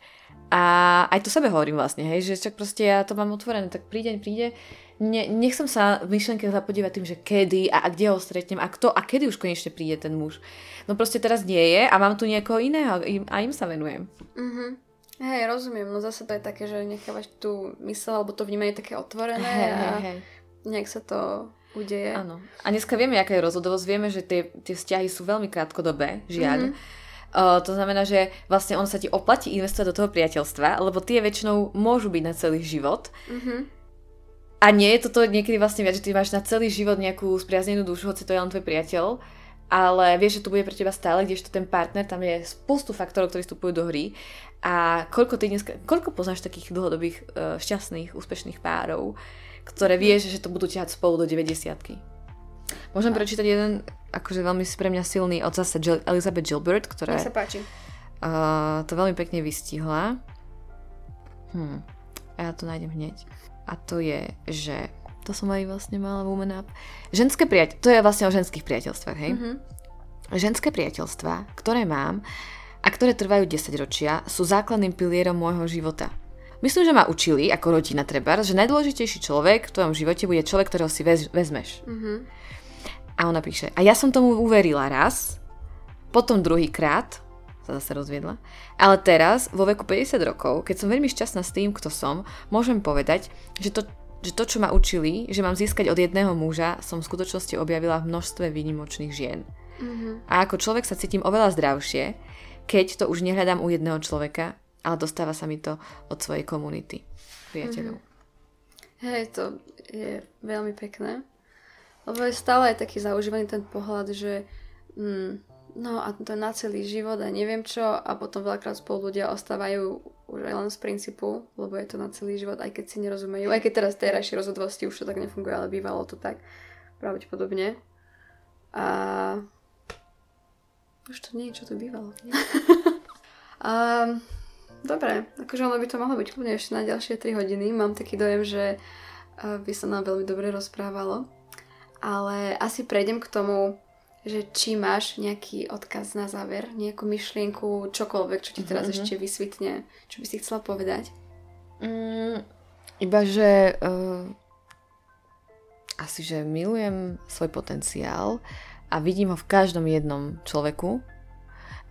A aj to sebe hovorím vlastne, hej, že čak proste ja to mám otvorené, tak príde, príde, ne, nechcem sa v myšlenke zapodívať tým, že kedy a, a kde ho stretnem a kto a kedy už konečne príde ten muž. No proste teraz nie je a mám tu niekoho iného a im sa venujem. Mm-hmm. Hej, rozumiem, no zase to je také, že nechávaš tú mysel alebo to vnímanie také otvorené hey, a hey. nejak sa to udeje. Áno. A dneska vieme, aká je rozhodovosť, vieme, že tie, tie vzťahy sú veľmi krátkodobé, žiaľ. Mm-hmm. Uh, to znamená, že vlastne on sa ti oplatí investovať do toho priateľstva, lebo tie väčšinou môžu byť na celý život. Mm-hmm. A nie je toto niekedy vlastne viac, že ty máš na celý život nejakú spriaznenú dušu, hoci to je len tvoj priateľ, ale vieš, že to bude pre teba stále, kdežto ten partner, tam je spoustu faktorov, ktorí vstupujú do hry. A koľko ty dneska, koľko poznáš takých dlhodobých, uh, šťastných, úspešných párov, ktoré vieš, že to budú ťahať spolu do 90 Môžem a. prečítať jeden, akože veľmi pre mňa silný od zase Jill, Elizabeth Gilbert, ktorá sa páči. Uh, to veľmi pekne vystihla. Hm, ja to nájdem hneď a to je, že to som aj vlastne mala Woman Up. Ženské priateľ, to je vlastne o ženských priateľstvách, hej? Mm-hmm. Ženské priateľstva, ktoré mám a ktoré trvajú 10 ročia, sú základným pilierom môjho života. Myslím, že ma učili, ako rodina treba, že najdôležitejší človek v tvojom živote bude človek, ktorého si vez, vezmeš. Mm-hmm. A ona píše, a ja som tomu uverila raz, potom druhýkrát, sa zase rozviedla. Ale teraz, vo veku 50 rokov, keď som veľmi šťastná s tým, kto som, môžem povedať, že to, že to, čo ma učili, že mám získať od jedného muža, som v skutočnosti objavila v množstve výnimočných žien. Mm-hmm. A ako človek sa cítim oveľa zdravšie, keď to už nehľadám u jedného človeka, ale dostáva sa mi to od svojej komunity priateľov. Mm-hmm. Hej, to je veľmi pekné. Lebo je stále aj taký zaužívaný ten pohľad, že mm, no a to je na celý život a neviem čo a potom veľakrát spolu ľudia ostávajú už aj len z princípu, lebo je to na celý život, aj keď si nerozumejú, aj keď teraz terajšie rozhodovosti už to tak nefunguje, ale bývalo to tak pravdepodobne. A už to nie je, čo to bývalo. a, dobre, akože ono by to mohlo byť kľudne ešte na ďalšie 3 hodiny. Mám taký dojem, že by sa nám veľmi dobre rozprávalo. Ale asi prejdem k tomu, že či máš nejaký odkaz na záver, nejakú myšlienku, čokoľvek, čo ti teraz mm-hmm. ešte vysvitne, čo by si chcela povedať? Mm, iba, že uh, asi, že milujem svoj potenciál a vidím ho v každom jednom človeku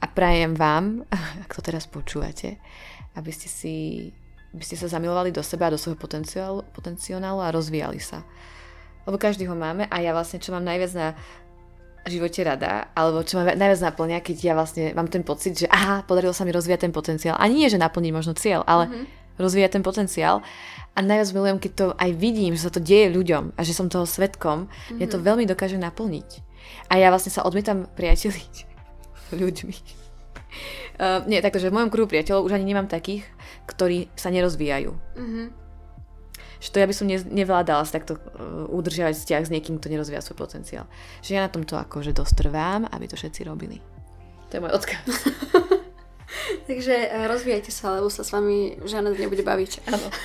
a prajem vám, ak to teraz počúvate, aby ste si aby ste sa zamilovali do seba a do svojho potenciálu, potenciálu a rozvíjali sa. Lebo každý ho máme a ja vlastne, čo mám najviac na živote rada, alebo čo ma najviac naplňa, keď ja vlastne mám ten pocit, že aha, podarilo sa mi rozvíjať ten potenciál. Ani nie, že naplniť možno cieľ, ale mm-hmm. rozvíjať ten potenciál. A najviac milujem, keď to aj vidím, že sa to deje ľuďom a že som toho svetkom, mm-hmm. ja to mhm. veľmi dokáže naplniť. A ja vlastne sa odmietam priateliť ľuďmi. Uh, nie, takže v mojom kruhu priateľov už ani nemám takých, ktorí sa nerozvíjajú. Mm-hmm. Že to ja by som ne, nevládala si takto uh, udržiavať vzťah s niekým, kto nerozvíja svoj potenciál. Že ja na tomto akože dostrvám, aby to všetci robili. To je môj odkaz. Takže uh, rozvíjajte sa, lebo sa s vami žiadna nebude baviť. Áno.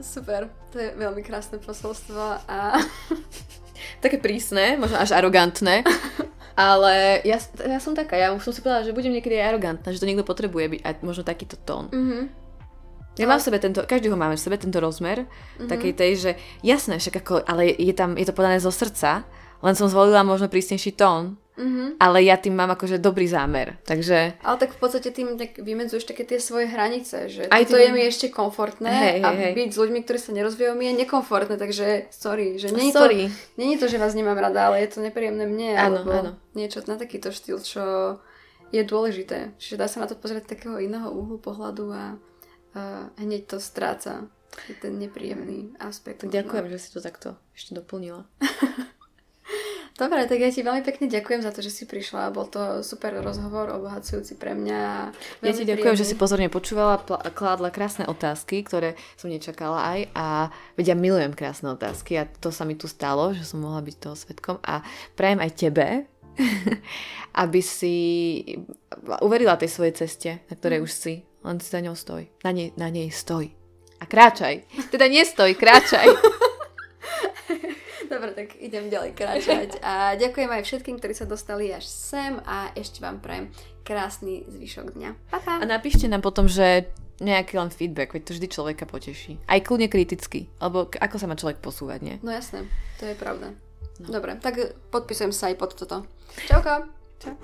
super, to je veľmi krásne posolstvo a... Také prísne, možno až arogantné. Ale ja, ja som taká, ja už som si povedala, že budem niekedy aj arogantná, že to niekto potrebuje byť a možno takýto tón. Mm-hmm. Ja mám v sebe tento, každý ho máme v sebe tento rozmer, mm-hmm. takej tej, že jasné, však ako, ale je tam, je to podané zo srdca, len som zvolila možno prísnejší tón, Mm-hmm. Ale ja tým mám akože dobrý zámer, takže... Ale tak v podstate tým tak vymedzuješ také tie svoje hranice, že Aj to tým... je mi ešte komfortné hej, a hej. byť s ľuďmi, ktorí sa nerozvíjajú, mi je nekomfortné, takže sorry, že není, sorry. To, není to, že vás nemám rada, ale je to nepríjemné mne, áno, alebo áno. niečo na takýto štýl, čo je dôležité. Čiže dá sa na to pozrieť takého iného úhlu pohľadu a, a hneď to stráca ten nepríjemný aspekt. Ďakujem, že si to takto ešte doplnila. Dobre, tak ja ti veľmi pekne ďakujem za to, že si prišla. Bol to super rozhovor, obohacujúci pre mňa. Ja ti ďakujem, príjemný. že si pozorne počúvala, pl- kládla krásne otázky, ktoré som nečakala aj a vedia, ja milujem krásne otázky a to sa mi tu stalo, že som mohla byť toho svetkom a prajem aj tebe, aby si uverila tej svojej ceste, na ktorej mm. už si, len si za ňou stoj. Na nej, na nej stoj. A kráčaj. Teda nestoj, kráčaj. Dobre, tak idem ďalej kráčať. A ďakujem aj všetkým, ktorí sa dostali až sem a ešte vám prajem krásny zvyšok dňa. Pa, pa. A napíšte nám potom, že nejaký len feedback, veď to vždy človeka poteší. Aj kľudne kriticky, alebo ako sa má človek posúvať, nie? No jasné, to je pravda. No. Dobre, tak podpisujem sa aj pod toto. Čauko. Čau.